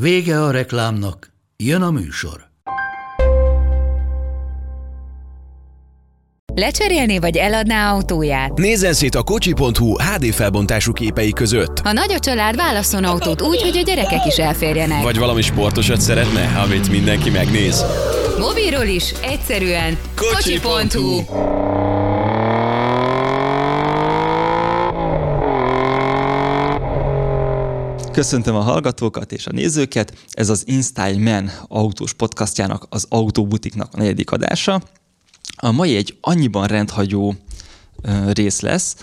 Vége a reklámnak, jön a műsor. Lecserélni vagy eladná autóját? Nézzen szét a kocsi.hu HD felbontású képei között. Ha nagy a család, válasszon autót úgy, hogy a gyerekek is elférjenek. Vagy valami sportosat szeretne, amit mindenki megnéz. Mobilról is, egyszerűen kocsi.hu. Köszöntöm a hallgatókat és a nézőket. Ez az InStyle Man autós podcastjának, az Autóbutiknak a negyedik adása. A mai egy annyiban rendhagyó rész lesz,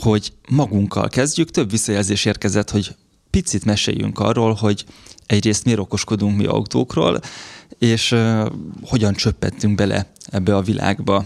hogy magunkkal kezdjük. Több visszajelzés érkezett, hogy picit meséljünk arról, hogy egyrészt miért okoskodunk mi autókról, és uh, hogyan csöppettünk bele ebbe a világba.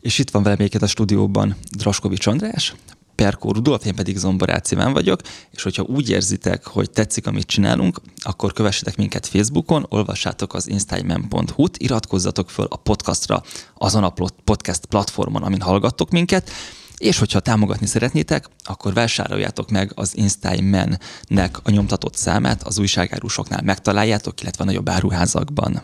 És itt van velem a stúdióban Draskovics András, Perkó Rudolf, én pedig Zomborác Iván vagyok, és hogyha úgy érzitek, hogy tetszik, amit csinálunk, akkor kövessetek minket Facebookon, olvassátok az instagram.hu-t, iratkozzatok föl a podcastra azon a podcast platformon, amin hallgattok minket, és hogyha támogatni szeretnétek, akkor vásároljátok meg az Instagram-nek a nyomtatott számát, az újságárusoknál megtaláljátok, illetve a nagyobb áruházakban.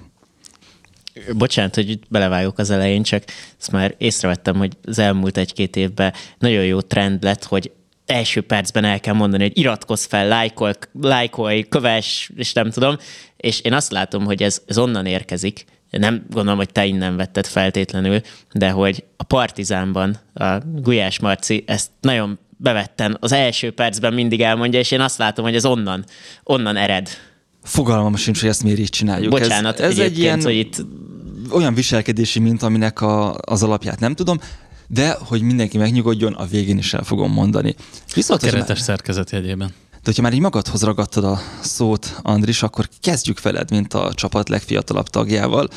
Bocsánat, hogy belevágok az elején, csak ezt már észrevettem, hogy az elmúlt egy-két évben nagyon jó trend lett, hogy első percben el kell mondani, hogy iratkozz fel, lájkolj, lájkolj, kövess, és nem tudom. És én azt látom, hogy ez, ez onnan érkezik, nem gondolom, hogy te innen vetted feltétlenül, de hogy a Partizánban a Gulyás Marci ezt nagyon bevetten az első percben mindig elmondja, és én azt látom, hogy ez onnan, onnan ered. Fogalmam sincs, hogy ezt miért így csináljuk. Bocsánat, ez, ez egy ilyen hogy itt... olyan viselkedési mint, aminek a, az alapját nem tudom, de hogy mindenki megnyugodjon, a végén is el fogom mondani. Viszont a keretes már... szerkezet jegyében. De hogyha már így magadhoz ragadtad a szót, Andris, akkor kezdjük veled, mint a csapat legfiatalabb tagjával,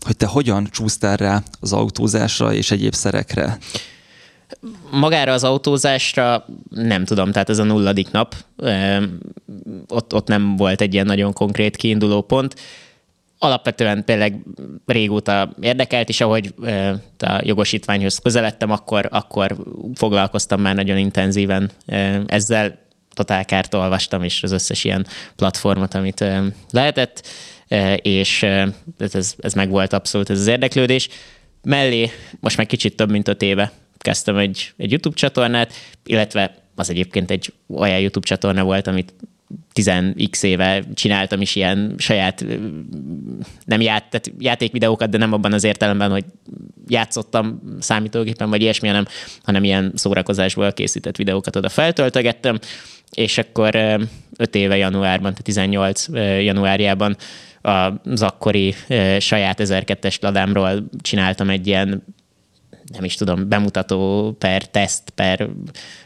hogy te hogyan csúsztál rá az autózásra és egyéb szerekre. Magára az autózásra nem tudom, tehát ez a nulladik nap, ott, ott nem volt egy ilyen nagyon konkrét kiinduló pont. Alapvetően tényleg régóta érdekelt, és ahogy a jogosítványhoz közeledtem, akkor, akkor foglalkoztam már nagyon intenzíven ezzel. Totálkárt olvastam, és az összes ilyen platformot, amit lehetett, és ez, ez meg volt abszolút ez az érdeklődés. Mellé most már kicsit több mint öt éve kezdtem egy, egy YouTube csatornát, illetve az egyébként egy olyan YouTube csatorna volt, amit 10x éve csináltam is ilyen saját, nem ját, tehát játékvideókat, de nem abban az értelemben, hogy játszottam számítógépen, vagy ilyesmi, hanem, hanem ilyen szórakozásból készített videókat oda feltöltögettem, és akkor 5 éve januárban, tehát 18 januárjában az akkori saját 1002-es ladámról csináltam egy ilyen nem is tudom, bemutató per teszt per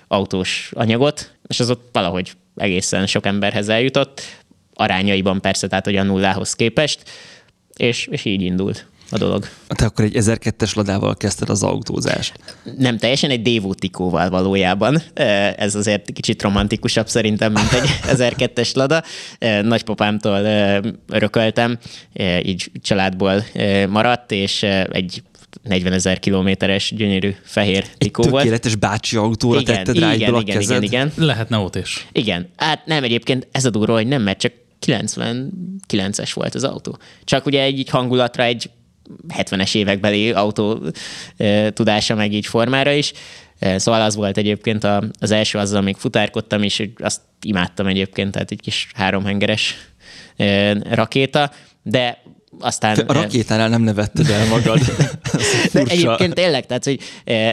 autós anyagot, és az ott valahogy egészen sok emberhez eljutott, arányaiban persze, tehát hogy a nullához képest, és, és így indult a dolog. Te akkor egy 1002-es ladával kezdted az autózást? Nem teljesen, egy Dévótikóval valójában. Ez azért kicsit romantikusabb szerintem, mint egy 1002-es lada. Nagypapámtól örököltem, így családból maradt, és egy 40 ezer kilométeres gyönyörű fehér trikó volt. tökéletes bácsi autóra igen, tetted rá igen, igen, igen, igen, igen. Lehetne ott is. Igen. Hát nem egyébként ez a durva, hogy nem, mert csak 99-es volt az autó. Csak ugye egy hangulatra egy 70-es évekbeli autó e, tudása meg így formára is. E, szóval az volt egyébként a, az első, azzal még futárkodtam, és azt imádtam egyébként, tehát egy kis háromhengeres e, rakéta, de aztán... Te a rakétánál nem nevetted el magad. De egyébként tényleg, tehát, hogy eh,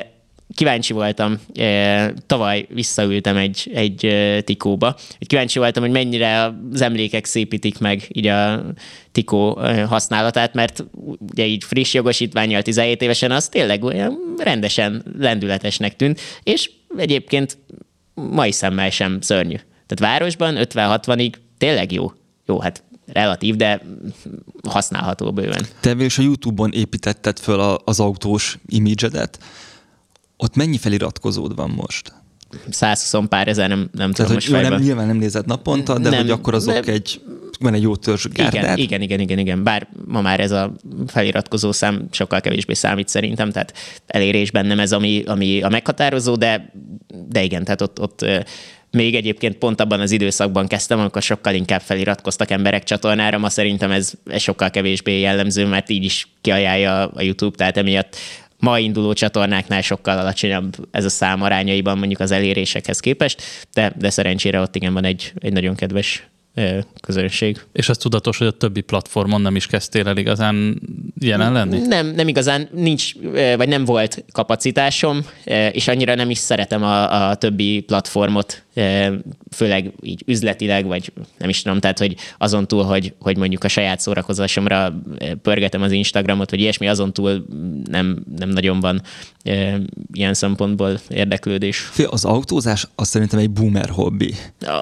kíváncsi voltam, eh, tavaly visszaültem egy, egy eh, tikóba, kíváncsi voltam, hogy mennyire az emlékek szépítik meg így a tikó használatát, mert ugye így friss jogosítványjal 17 évesen az tényleg olyan rendesen lendületesnek tűnt, és egyébként mai szemmel sem szörnyű. Tehát városban 50-60-ig tényleg jó. Jó, hát relatív, de használható bőven. Te is a YouTube-on építetted föl a, az autós imidzsedet. Ott mennyi feliratkozód van most? 120 pár ezer, nem, nem tudom most hogy nem, nyilván nem nézed naponta, de nem, hogy akkor azok nem, egy van egy jó törzs igen, igen, igen, igen, igen. Bár ma már ez a feliratkozó szám sokkal kevésbé számít szerintem, tehát elérésben nem ez, ami, ami a meghatározó, de, de igen, tehát ott, ott még egyébként pont abban az időszakban kezdtem, amikor sokkal inkább feliratkoztak emberek csatornára, ma szerintem ez, ez sokkal kevésbé jellemző, mert így is kiajálja a YouTube, tehát emiatt ma induló csatornáknál sokkal alacsonyabb ez a szám arányaiban mondjuk az elérésekhez képest, de, de szerencsére ott igen van egy, egy nagyon kedves közönség. És ez tudatos, hogy a többi platformon nem is kezdtél el igazán jelen lenni? Nem, nem igazán nincs, vagy nem volt kapacitásom, és annyira nem is szeretem a, a többi platformot főleg így üzletileg, vagy nem is tudom, tehát hogy azon túl, hogy, hogy mondjuk a saját szórakozásomra pörgetem az Instagramot, vagy ilyesmi, azon túl nem, nem nagyon van ilyen szempontból érdeklődés. Az autózás az szerintem egy boomer hobbi.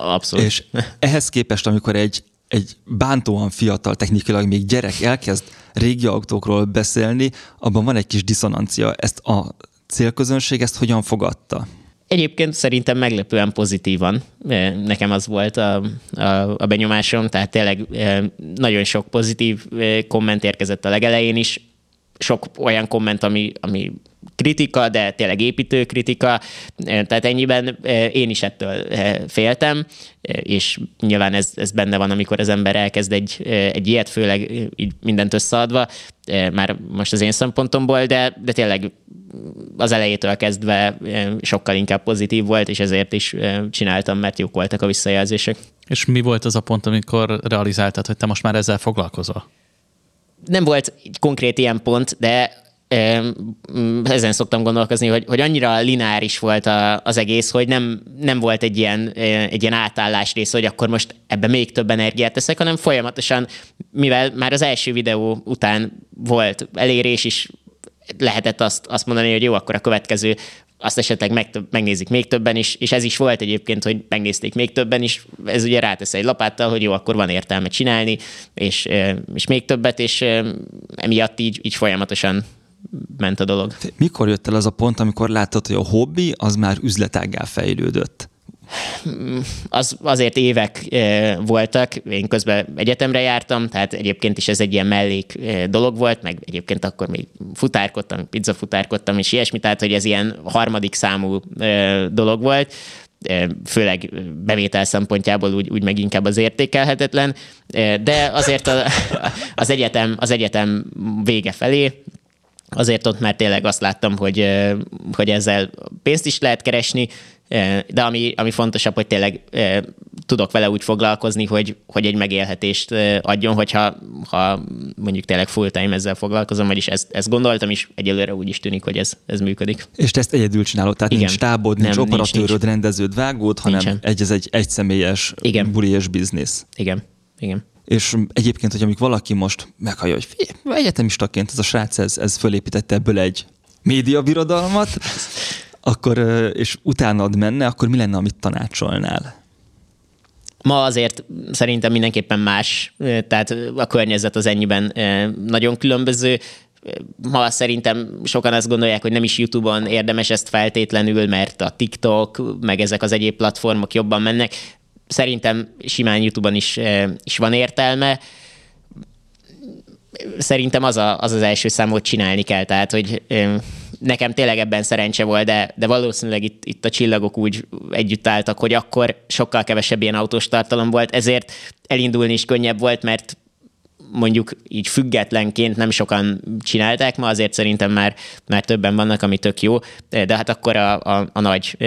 Abszolút. És ehhez képest, amikor egy egy bántóan fiatal, technikailag még gyerek elkezd régi autókról beszélni, abban van egy kis diszonancia. Ezt a célközönség ezt hogyan fogadta? Egyébként szerintem meglepően pozitívan. Nekem az volt a, a, a benyomásom, tehát tényleg nagyon sok pozitív komment érkezett a legelején is, sok olyan komment, ami, ami kritika, de tényleg építő kritika, tehát ennyiben én is ettől féltem, és nyilván ez, ez benne van, amikor az ember elkezd egy, egy ilyet, főleg így mindent összeadva, már most az én szempontomból, de, de tényleg az elejétől kezdve sokkal inkább pozitív volt, és ezért is csináltam, mert jók voltak a visszajelzések. És mi volt az a pont, amikor realizáltad, hogy te most már ezzel foglalkozol? Nem volt konkrét ilyen pont, de ezen szoktam gondolkozni, hogy, hogy annyira lineáris volt a, az egész, hogy nem, nem volt egy ilyen, egy ilyen átállás rész, hogy akkor most ebbe még több energiát teszek, hanem folyamatosan, mivel már az első videó után volt elérés is, lehetett azt, azt mondani, hogy jó, akkor a következő azt esetleg meg, megnézik még többen is, és ez is volt egyébként, hogy megnézték még többen is, ez ugye rátesz egy lapáttal, hogy jó, akkor van értelme csinálni, és, és még többet, és emiatt így, így folyamatosan ment a dolog. Mikor jött el az a pont, amikor láttad, hogy a hobbi az már üzletággá fejlődött? Az, azért évek e, voltak, én közben egyetemre jártam, tehát egyébként is ez egy ilyen mellék e, dolog volt, meg egyébként akkor még futárkodtam, pizzafutárkodtam és ilyesmi, tehát hogy ez ilyen harmadik számú e, dolog volt, főleg bevétel szempontjából úgy, úgy meg inkább az értékelhetetlen, de azért a, az, egyetem, az egyetem vége felé azért ott már tényleg azt láttam, hogy, hogy ezzel pénzt is lehet keresni, de ami, ami fontosabb, hogy tényleg tudok vele úgy foglalkozni, hogy, hogy egy megélhetést adjon, hogyha ha mondjuk tényleg full time ezzel foglalkozom, vagyis ezt, ezt gondoltam, és egyelőre úgy is tűnik, hogy ez, ez működik. És te ezt egyedül csinálod, tehát Igen. nincs tábod, nincs Nem, operatőröd, nincs, rendeződ, vágód, hanem Nincsen. egy, ez egy egyszemélyes Igen. buli és biznisz. Igen. Igen. És egyébként, hogy amikor valaki most meghallja, hogy figyelj, egyetemistaként ez a srác, ez, ez fölépítette ebből egy médiabirodalmat, akkor, és utánad menne, akkor mi lenne, amit tanácsolnál? Ma azért szerintem mindenképpen más, tehát a környezet az ennyiben nagyon különböző. Ma szerintem sokan azt gondolják, hogy nem is YouTube-on érdemes ezt feltétlenül, mert a TikTok, meg ezek az egyéb platformok jobban mennek szerintem simán YouTube-on is, is van értelme. Szerintem az, a, az az első számot csinálni kell, tehát hogy nekem tényleg ebben szerencse volt, de, de valószínűleg itt, itt a csillagok úgy együtt álltak, hogy akkor sokkal kevesebb ilyen autós tartalom volt, ezért elindulni is könnyebb volt, mert mondjuk így függetlenként nem sokan csinálták, ma azért szerintem már, már többen vannak, ami tök jó, de hát akkor a, a, a nagy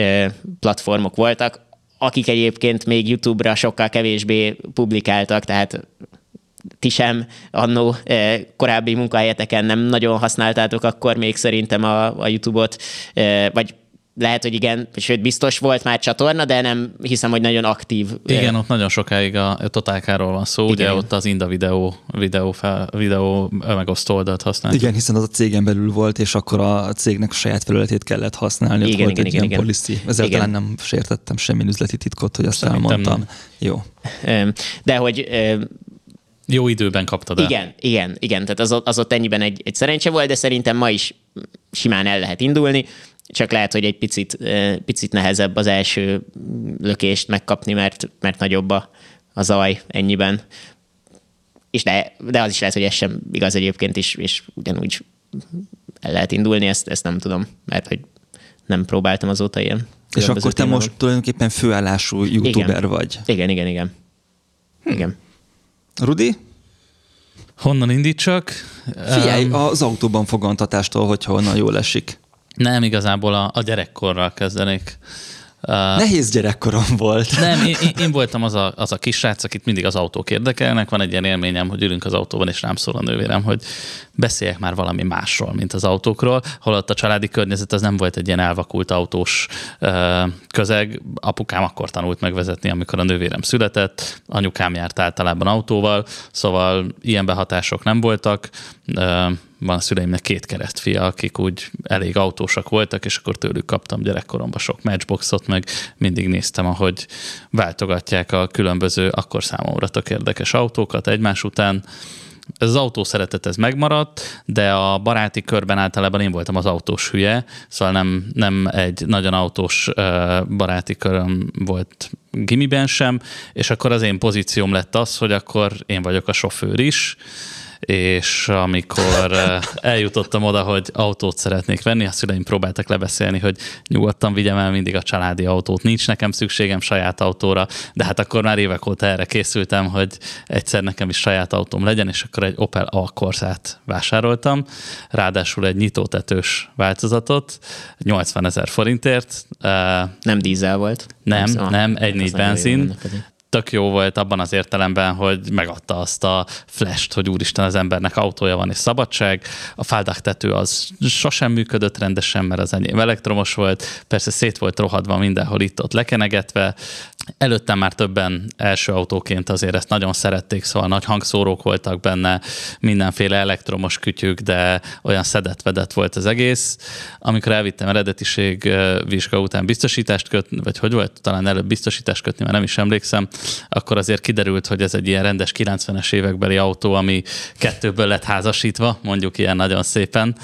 platformok voltak, akik egyébként még YouTube-ra sokkal kevésbé publikáltak, tehát ti sem annó eh, korábbi munkahelyeteken nem nagyon használtátok akkor még szerintem a, a YouTube-ot, eh, vagy lehet, hogy igen, sőt biztos volt már csatorna, de nem hiszem, hogy nagyon aktív. Igen, ott nagyon sokáig a totálkáról van szó, igen. ugye ott az Inda videó, videó, fel, videó megosztó oldalt használni. Igen, hiszen az a cégen belül volt, és akkor a cégnek a saját felületét kellett használni. Igen, ott volt igen, egy igen, ilyen igen. policy. Ezzel Igen. talán nem sértettem semmi üzleti titkot, hogy azt Szerintem elmondtam. nem. Jó. De hogy Jó időben kaptad el. Igen, igen, igen. Tehát az, ott- az ott ennyiben egy, egy szerencse volt, de szerintem ma is simán el lehet indulni, csak lehet, hogy egy picit, eh, picit nehezebb az első lökést megkapni, mert, mert nagyobb a, a zaj ennyiben. És de, de az is lehet, hogy ez sem igaz egyébként is, és ugyanúgy el lehet indulni, ezt, ezt nem tudom, mert hogy nem próbáltam azóta ilyen. És akkor te témákat. most tulajdonképpen főállású youtuber Igen. vagy. Igen, igen, igen. Igen. Rudi? Honnan indítsak? Figyelj, Öm, az autóban fogantatástól, hogyha onnan jól esik. Nem, igazából a, a gyerekkorral kezdenék. Nehéz gyerekkorom volt. Nem, én, én, voltam az a, az a kisrác, akit mindig az autók érdekelnek. Van egy ilyen élményem, hogy ülünk az autóban, és rám szól a nővérem, hogy beszéljek már valami másról, mint az autókról. Holott a családi környezet az nem volt egy ilyen elvakult autós közeg. Apukám akkor tanult megvezetni, amikor a nővérem született. Anyukám járt általában autóval, szóval ilyen behatások nem voltak. Van szüleimnek két keresztfia, akik úgy elég autósak voltak, és akkor tőlük kaptam gyerekkoromban sok matchboxot, meg mindig néztem, ahogy váltogatják a különböző, akkor számomra tök érdekes autókat egymás után. Ez az autó szeretet, ez megmaradt, de a baráti körben általában én voltam az autós hülye, szóval nem, nem egy nagyon autós baráti köröm volt gimiben sem, és akkor az én pozícióm lett az, hogy akkor én vagyok a sofőr is, és amikor eljutottam oda, hogy autót szeretnék venni, a szüleim próbáltak lebeszélni, hogy nyugodtan vigyem el mindig a családi autót, nincs nekem szükségem saját autóra, de hát akkor már évek óta erre készültem, hogy egyszer nekem is saját autóm legyen, és akkor egy Opel Alcorzát vásároltam, ráadásul egy nyitótetős változatot, 80 ezer forintért, Nem dízel volt. nem, nem, hát egy négy benzin. Tök jó volt abban az értelemben, hogy megadta azt a flash hogy úristen az embernek autója van és szabadság. A fáldák tető az sosem működött rendesen, mert az enyém elektromos volt. Persze szét volt rohadva mindenhol itt-ott lekenegetve. Előttem már többen első autóként azért ezt nagyon szerették, szóval nagy hangszórók voltak benne, mindenféle elektromos kütyük, de olyan szedett-vedett volt az egész. Amikor elvittem eredetiség vizsga után biztosítást kötni, vagy hogy volt, talán előbb biztosítást kötni, már nem is emlékszem, akkor azért kiderült, hogy ez egy ilyen rendes 90-es évekbeli autó, ami kettőből lett házasítva, mondjuk ilyen nagyon szépen,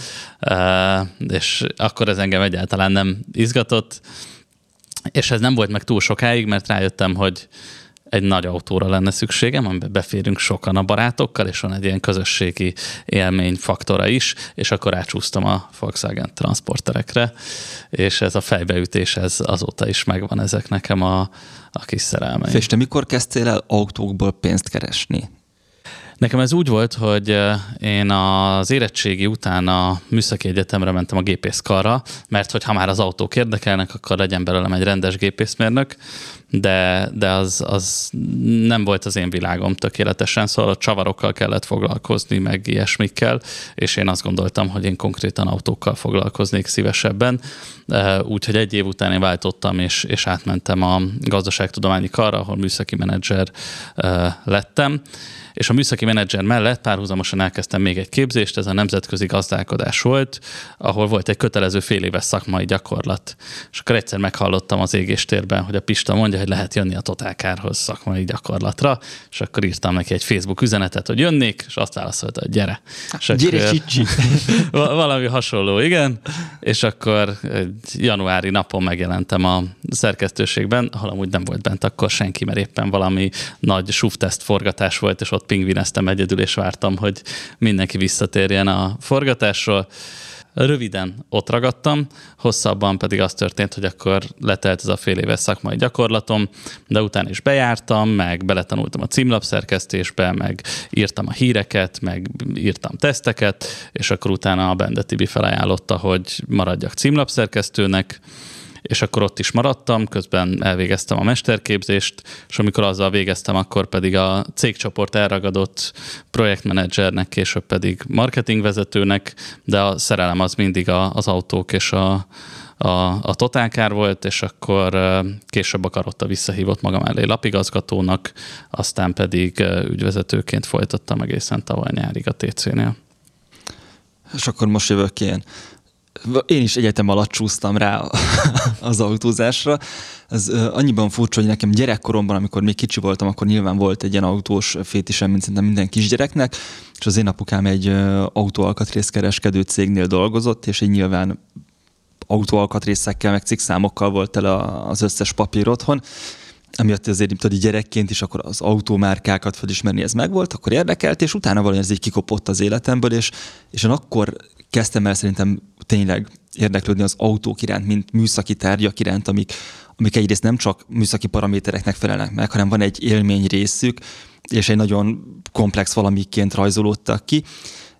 és akkor ez engem egyáltalán nem izgatott, és ez nem volt meg túl sokáig, mert rájöttem, hogy egy nagy autóra lenne szükségem, amiben beférünk sokan a barátokkal, és van egy ilyen közösségi élmény faktora is, és akkor átsúsztam a Volkswagen transporterekre, és ez a fejbeütés, ez azóta is megvan ezek nekem a, a kis szerelmeim. És te mikor kezdtél el autókból pénzt keresni? Nekem ez úgy volt, hogy eh, én az érettségi után a Műszaki Egyetemre mentem a gépészkarra, mert hogy ha már az autók érdekelnek, akkor legyen belőlem egy rendes gépészmérnök, de, de az, az nem volt az én világom tökéletesen, szóval a csavarokkal kellett foglalkozni, meg ilyesmikkel, és én azt gondoltam, hogy én konkrétan autókkal foglalkoznék szívesebben. Úgyhogy egy év után én váltottam, és, és átmentem a gazdaságtudományi karra, ahol műszaki menedzser lettem, és a műszaki menedzser mellett párhuzamosan elkezdtem még egy képzést, ez a nemzetközi gazdálkodás volt, ahol volt egy kötelező fél éves szakmai gyakorlat. És akkor egyszer meghallottam az égéstérben, hogy a Pista mondja, hogy lehet jönni a Totálkárhoz szakmai gyakorlatra, és akkor írtam neki egy Facebook üzenetet, hogy jönnék, és azt válaszolta, hogy gyere. És Gyere, Csicsi! Va- valami hasonló, igen. És akkor egy januári napon megjelentem a szerkesztőségben, ahol amúgy nem volt bent akkor senki, mert éppen valami nagy sufteszt forgatás volt, és ott pingvineztem egyedül, és vártam, hogy mindenki visszatérjen a forgatásról. Röviden ott ragadtam, hosszabban pedig az történt, hogy akkor letelt ez a fél éves szakmai gyakorlatom, de utána is bejártam, meg beletanultam a címlapszerkesztésbe, meg írtam a híreket, meg írtam teszteket, és akkor utána a Bende Tibi felajánlotta, hogy maradjak címlapszerkesztőnek, és akkor ott is maradtam, közben elvégeztem a mesterképzést, és amikor azzal végeztem, akkor pedig a cégcsoport elragadott projektmenedzsernek, később pedig marketingvezetőnek, de a szerelem az mindig a, az autók és a, a, a totálkár volt, és akkor később a Karotta visszahívott maga mellé lapigazgatónak, aztán pedig ügyvezetőként folytattam egészen tavaly nyárig a TC-nél. És akkor most jövök én. Én is egyetem alatt csúsztam rá az autózásra. Ez annyiban furcsa, hogy nekem gyerekkoromban, amikor még kicsi voltam, akkor nyilván volt egy ilyen autós fétisem, mint szerintem minden kisgyereknek, és az én apukám egy autóalkatrészkereskedő cégnél dolgozott, és így nyilván autóalkatrészekkel, meg cikkszámokkal volt tele az összes papír otthon, amiatt azért tudod, gyerekként is akkor az autómárkákat felismerni, ez megvolt, akkor érdekelt, és utána valami ez így kikopott az életemből, és, és én akkor kezdtem el szerintem tényleg érdeklődni az autók iránt, mint műszaki tárgyak iránt, amik, amik egyrészt nem csak műszaki paramétereknek felelnek meg, hanem van egy élmény részük, és egy nagyon komplex valamiként rajzolódtak ki,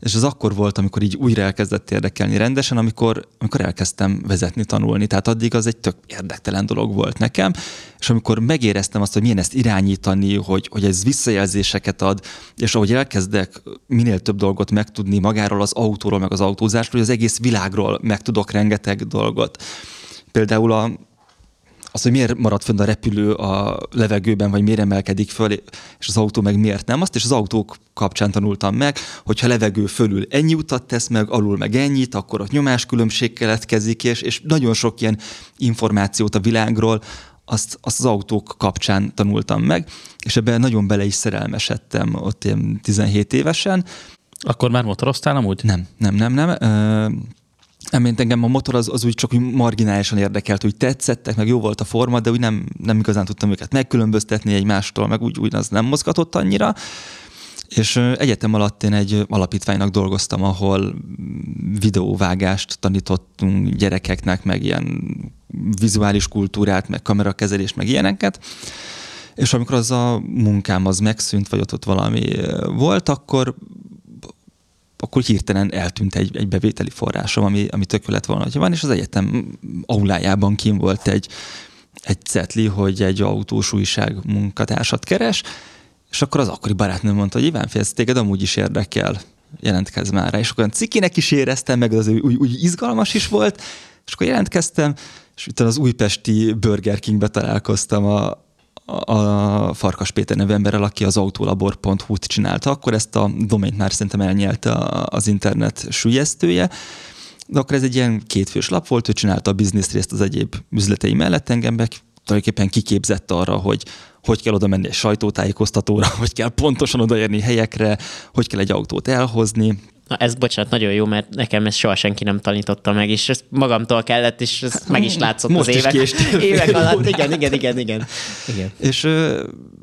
és az akkor volt, amikor így újra elkezdett érdekelni rendesen, amikor, amikor elkezdtem vezetni, tanulni. Tehát addig az egy tök érdektelen dolog volt nekem, és amikor megéreztem azt, hogy milyen ezt irányítani, hogy, hogy ez visszajelzéseket ad, és ahogy elkezdek minél több dolgot megtudni magáról az autóról, meg az autózásról, hogy az egész világról megtudok rengeteg dolgot. Például a, az, hogy miért marad fönn a repülő a levegőben, vagy miért emelkedik föl, és az autó meg miért nem. Azt és az autók kapcsán tanultam meg, hogyha levegő fölül ennyi utat tesz meg, alul meg ennyit, akkor ott nyomáskülönbség keletkezik, és, és nagyon sok ilyen információt a világról, azt, azt az autók kapcsán tanultam meg, és ebben nagyon bele is szerelmesedtem ott ilyen 17 évesen. Akkor már motoroztál amúgy? Nem, nem, nem, nem. Emént engem a motor az, az úgy csak úgy marginálisan érdekelt, hogy tetszettek, meg jó volt a forma, de úgy nem, nem igazán tudtam őket megkülönböztetni egymástól, meg úgy, úgy az nem mozgatott annyira. És egyetem alatt én egy alapítványnak dolgoztam, ahol videóvágást tanítottunk gyerekeknek, meg ilyen vizuális kultúrát, meg kamerakezelést, meg ilyeneket. És amikor az a munkám az megszűnt, vagy ott, ott valami volt, akkor akkor hirtelen eltűnt egy, egy bevételi forrásom, ami, ami tök lett volna, hogyha van, és az egyetem aulájában kim volt egy, egy cetli, hogy egy autós újság munkatársat keres, és akkor az akkori barátnőm mondta, hogy Iván, félsz, téged amúgy is érdekel, jelentkezz már rá. És akkor olyan cikinek is éreztem, meg az úgy, úgy izgalmas is volt, és akkor jelentkeztem, és utána az újpesti Burger Kingbe találkoztam a, a Farkas Péter nevű emberrel, aki az autolabor.hu-t csinálta, akkor ezt a domaint már szerintem elnyelte az internet sülyeztője, de akkor ez egy ilyen kétfős lap volt, ő csinálta a biznisz részt az egyéb üzletei mellett engem meg tulajdonképpen kiképzett arra, hogy hogy kell oda menni egy sajtótájékoztatóra, hogy kell pontosan odaérni helyekre, hogy kell egy autót elhozni, Na ez, bocsánat, nagyon jó, mert nekem ezt soha senki nem tanította meg, és ezt magamtól kellett, és ez meg is látszott Most az évek, évek alatt. Igen, igen, igen, igen. igen. És,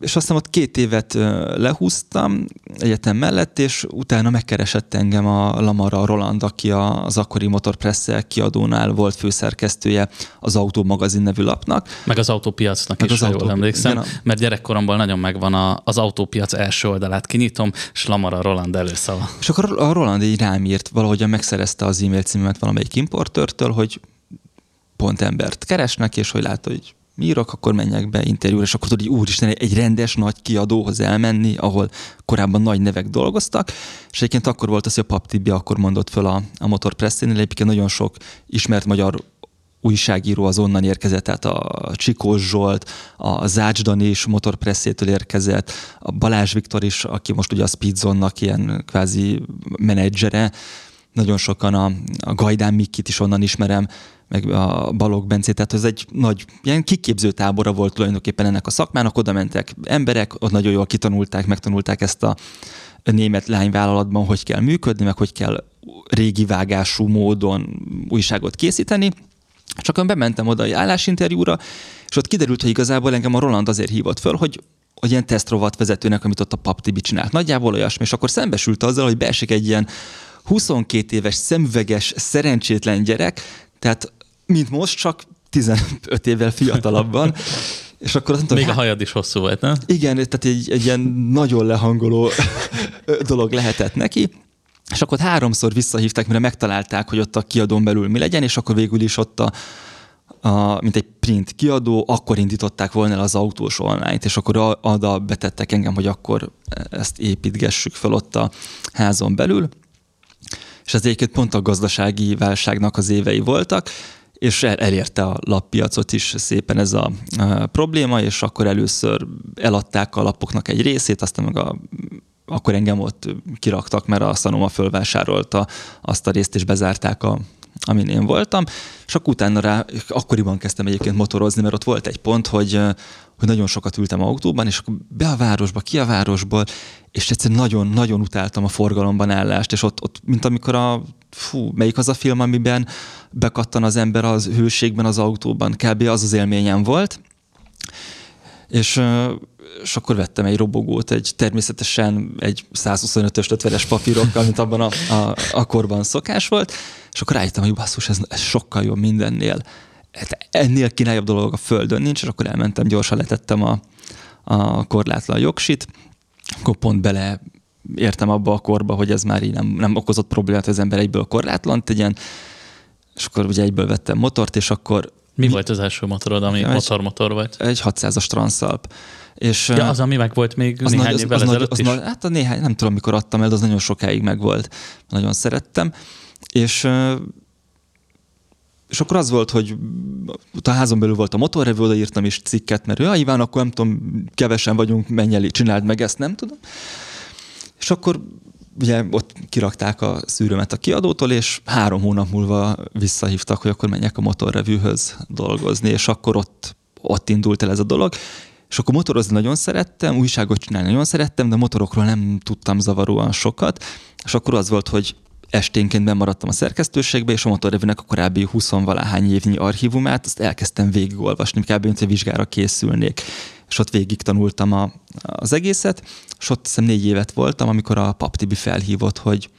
és aztán ott két évet lehúztam egyetem mellett, és utána megkeresett engem a Lamara Roland, aki az akkori Motorpresszel kiadónál volt főszerkesztője az Autó magazin nevű lapnak. Meg az autópiacnak meg is, az ha autó... jól emlékszem, igen, mert gyerekkoromban nagyon megvan a, az autópiac első oldalát kinyitom, és Lamara Roland előszava. És akkor a Roland így rám írt, valahogyan megszerezte az e-mail címemet valamelyik importőrtől, hogy pont embert keresnek, és hogy látta, hogy írok, akkor menjek be interjúra, és akkor tudod, hogy úristen, egy rendes nagy kiadóhoz elmenni, ahol korábban nagy nevek dolgoztak, és egyébként akkor volt az, hogy a Pap Tibi akkor mondott föl a, a Motor Press-nél, egyébként nagyon sok ismert magyar újságíró az onnan érkezett, tehát a Csikós Zsolt, a Zács Dani is motorpresszétől érkezett, a Balázs Viktor is, aki most ugye a Speedzonnak ilyen kvázi menedzsere, nagyon sokan a, a Gajdán Mikkit is onnan ismerem, meg a Balog Bencét, tehát ez egy nagy ilyen kiképző tábora volt tulajdonképpen ennek a szakmának, oda mentek emberek, ott nagyon jól kitanulták, megtanulták ezt a német lányvállalatban, hogy kell működni, meg hogy kell régi vágású módon újságot készíteni, csak ön bementem oda egy állásinterjúra, és ott kiderült, hogy igazából engem a Roland azért hívott föl, hogy hogy ilyen tesztrovat vezetőnek, amit ott a Pap Tibi csinált. Nagyjából olyasmi, és akkor szembesült azzal, hogy beesik egy ilyen 22 éves, szemüveges, szerencsétlen gyerek, tehát mint most, csak 15 évvel fiatalabban. És akkor azt mondtam, Még a hajad is hosszú volt, nem? Igen, tehát egy, egy ilyen nagyon lehangoló dolog lehetett neki. És akkor háromszor visszahívták, mire megtalálták, hogy ott a kiadón belül mi legyen, és akkor végül is ott a, a, mint egy print kiadó, akkor indították volna el az autós online-t, és akkor oda betettek engem, hogy akkor ezt építgessük fel ott a házon belül. Ez egyébként pont a gazdasági válságnak az évei voltak, és el, elérte a lappiacot is szépen ez a probléma, és akkor először eladták a lapoknak egy részét, aztán meg a akkor engem ott kiraktak, mert a Sanoma fölvásárolta azt a részt, és bezárták a, amin én voltam, és akkor utána rá, akkoriban kezdtem egyébként motorozni, mert ott volt egy pont, hogy, hogy nagyon sokat ültem autóban, és akkor be a városba, ki a városból, és egyszerűen nagyon-nagyon utáltam a forgalomban állást, és ott, ott mint amikor a, fú, melyik az a film, amiben bekattan az ember az hőségben az autóban, kb. az az élményem volt, és és akkor vettem egy robogót, egy természetesen egy 125-ös 50-es papírokkal, mint abban a, a, a korban szokás volt, és akkor rájöttem, hogy basszus, ez, ez sokkal jobb mindennél. Hát ennél kínáljabb dolog a földön nincs, és akkor elmentem, gyorsan letettem a, a korlátlan jogsit, akkor pont bele értem abba a korba, hogy ez már így nem, nem okozott problémát, hogy az ember egyből korlátlan tegyen, és akkor ugye egyből vettem motort, és akkor... Mi, mi volt az első motorod, ami motor-motor volt? Egy 600-as Transalp. És, ja, az, ami meg volt még az néhány nagy, évvel az, ezelőtt az is? Nagy, hát a néhány, nem tudom, mikor adtam el, de az nagyon sokáig megvolt. Nagyon szerettem. És és akkor az volt, hogy a házon belül volt a motorrevő, odaírtam is cikket, mert ja, Iván, akkor nem tudom, kevesen vagyunk, menj el, csináld meg ezt, nem tudom. És akkor ugye ott kirakták a szűrömet a kiadótól, és három hónap múlva visszahívtak, hogy akkor menjek a motorrevűhöz dolgozni, és akkor ott, ott indult el ez a dolog. És akkor motorozni nagyon szerettem, újságot csinálni nagyon szerettem, de motorokról nem tudtam zavaróan sokat, és akkor az volt, hogy esténként bemaradtam a szerkesztőségbe, és a motorrevűnek a korábbi 20 valahány évnyi archívumát, azt elkezdtem végigolvasni, kb. mint a vizsgára készülnék. És ott végig tanultam a, az egészet, és ott hiszem négy évet voltam, amikor a Pap Tibi felhívott, hogy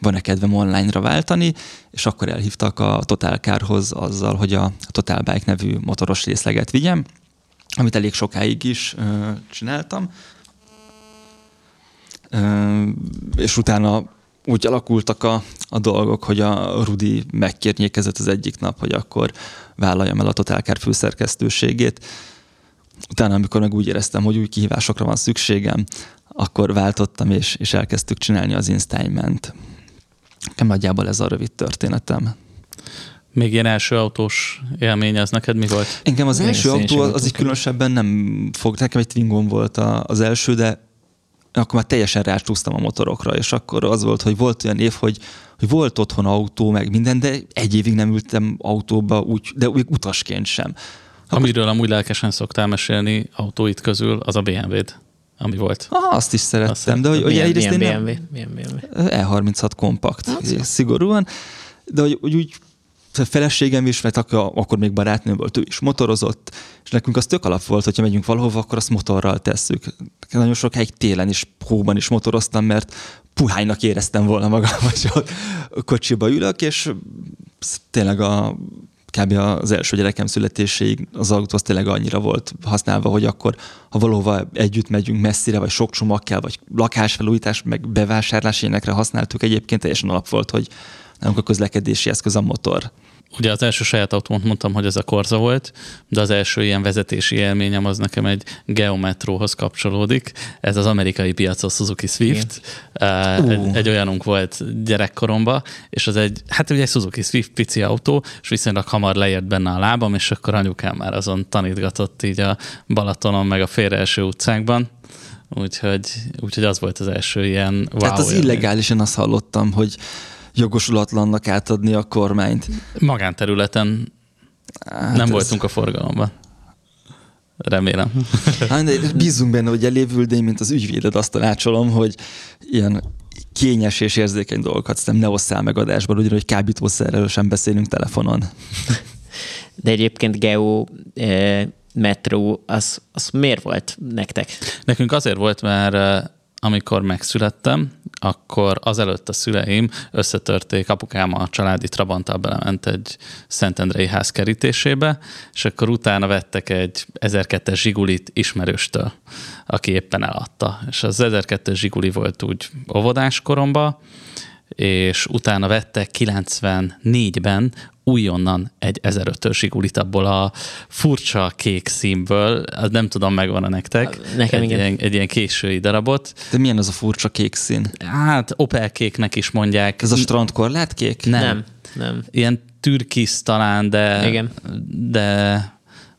van-e kedvem online-ra váltani, és akkor elhívtak a Total Carhoz azzal, hogy a Total Bike nevű motoros részleget vigyem, amit elég sokáig is csináltam. És utána úgy alakultak a, a dolgok, hogy a Rudi megkérnyékezett az egyik nap, hogy akkor vállaljam el a Totálkár főszerkesztőségét. Utána, amikor meg úgy éreztem, hogy új kihívásokra van szükségem, akkor váltottam, és, és elkezdtük csinálni az Installment. Nekem nagyjából ez a rövid történetem. Még ilyen első autós élmény, az neked mi volt? Engem az első autó az, az így különösebben nem fog, nekem egy Twingon volt az első, de akkor már teljesen rácsúsztam a motorokra, és akkor az volt, hogy volt olyan év, hogy, hogy volt otthon autó, meg minden, de egy évig nem ültem autóba, úgy, de úgy utasként sem. Akkor... Amiről amúgy lelkesen szoktál mesélni autóit közül, az a BMW-d ami volt. Ah, azt is szerettem, azt de hogy, hogy egyrészt én BMW? Milyen BMW? E36 kompakt, szigorúan, de hogy, hogy úgy feleségem is, mert akkor, akkor még barátnőm volt, ő is motorozott, és nekünk az tök alap volt, hogyha megyünk valahova, akkor azt motorral tesszük. Nagyon sokáig télen is, hóban is motoroztam, mert puhánynak éreztem volna magam, hogy ott kocsiba ülök, és tényleg a kb. az első gyerekem születéséig az autó az tényleg annyira volt használva, hogy akkor, ha valóva együtt megyünk messzire, vagy sok csomag kell, vagy lakásfelújítás, meg bevásárlás énekre használtuk, egyébként teljesen alap volt, hogy nálunk a közlekedési eszköz a motor. Ugye az első saját autómat mondtam, hogy ez a Korza volt, de az első ilyen vezetési élményem az nekem egy Geometróhoz kapcsolódik. Ez az amerikai piac a Suzuki Swift. Uh. Egy, egy olyanunk volt gyerekkoromban, és az egy, hát ugye egy Suzuki Swift pici autó, és viszonylag hamar leért benne a lábam, és akkor anyukám már azon tanítgatott így a Balatonon, meg a félreeső utcákban. Úgyhogy, úgyhogy az volt az első ilyen wow Tehát az illegálisan azt hallottam, hogy jogosulatlannak átadni a kormányt. Magánterületen hát nem ez... voltunk a forgalomban. Remélem. Hát, de bízunk benne, hogy elévül, de én, mint az ügyvéded azt tanácsolom, hogy ilyen kényes és érzékeny dolgokat nem ne osszál meg adásban, ugyanúgy kábítószerrel sem beszélünk telefonon. De egyébként Geo eh, Metro, az, az miért volt nektek? Nekünk azért volt, mert amikor megszülettem, akkor azelőtt a szüleim összetörték, apukám a családi Trabanttal belement egy Szentendrei ház kerítésébe, és akkor utána vettek egy 1002-es Zsigulit ismerőstől, aki éppen eladta. És az 1002-es Zsiguli volt úgy óvodás koromban, és utána vettek 94-ben újonnan egy 1005-ös Zsigulit abból a furcsa kék színből, az nem tudom, megvan a nektek. Nekem egy igen. Ilyen, egy ilyen késői darabot. De milyen az a furcsa kék szín? Hát Opel kéknek is mondják. Ez a strandkorlát kék? Nem. nem. nem. Ilyen türkisz talán, de, Igen. de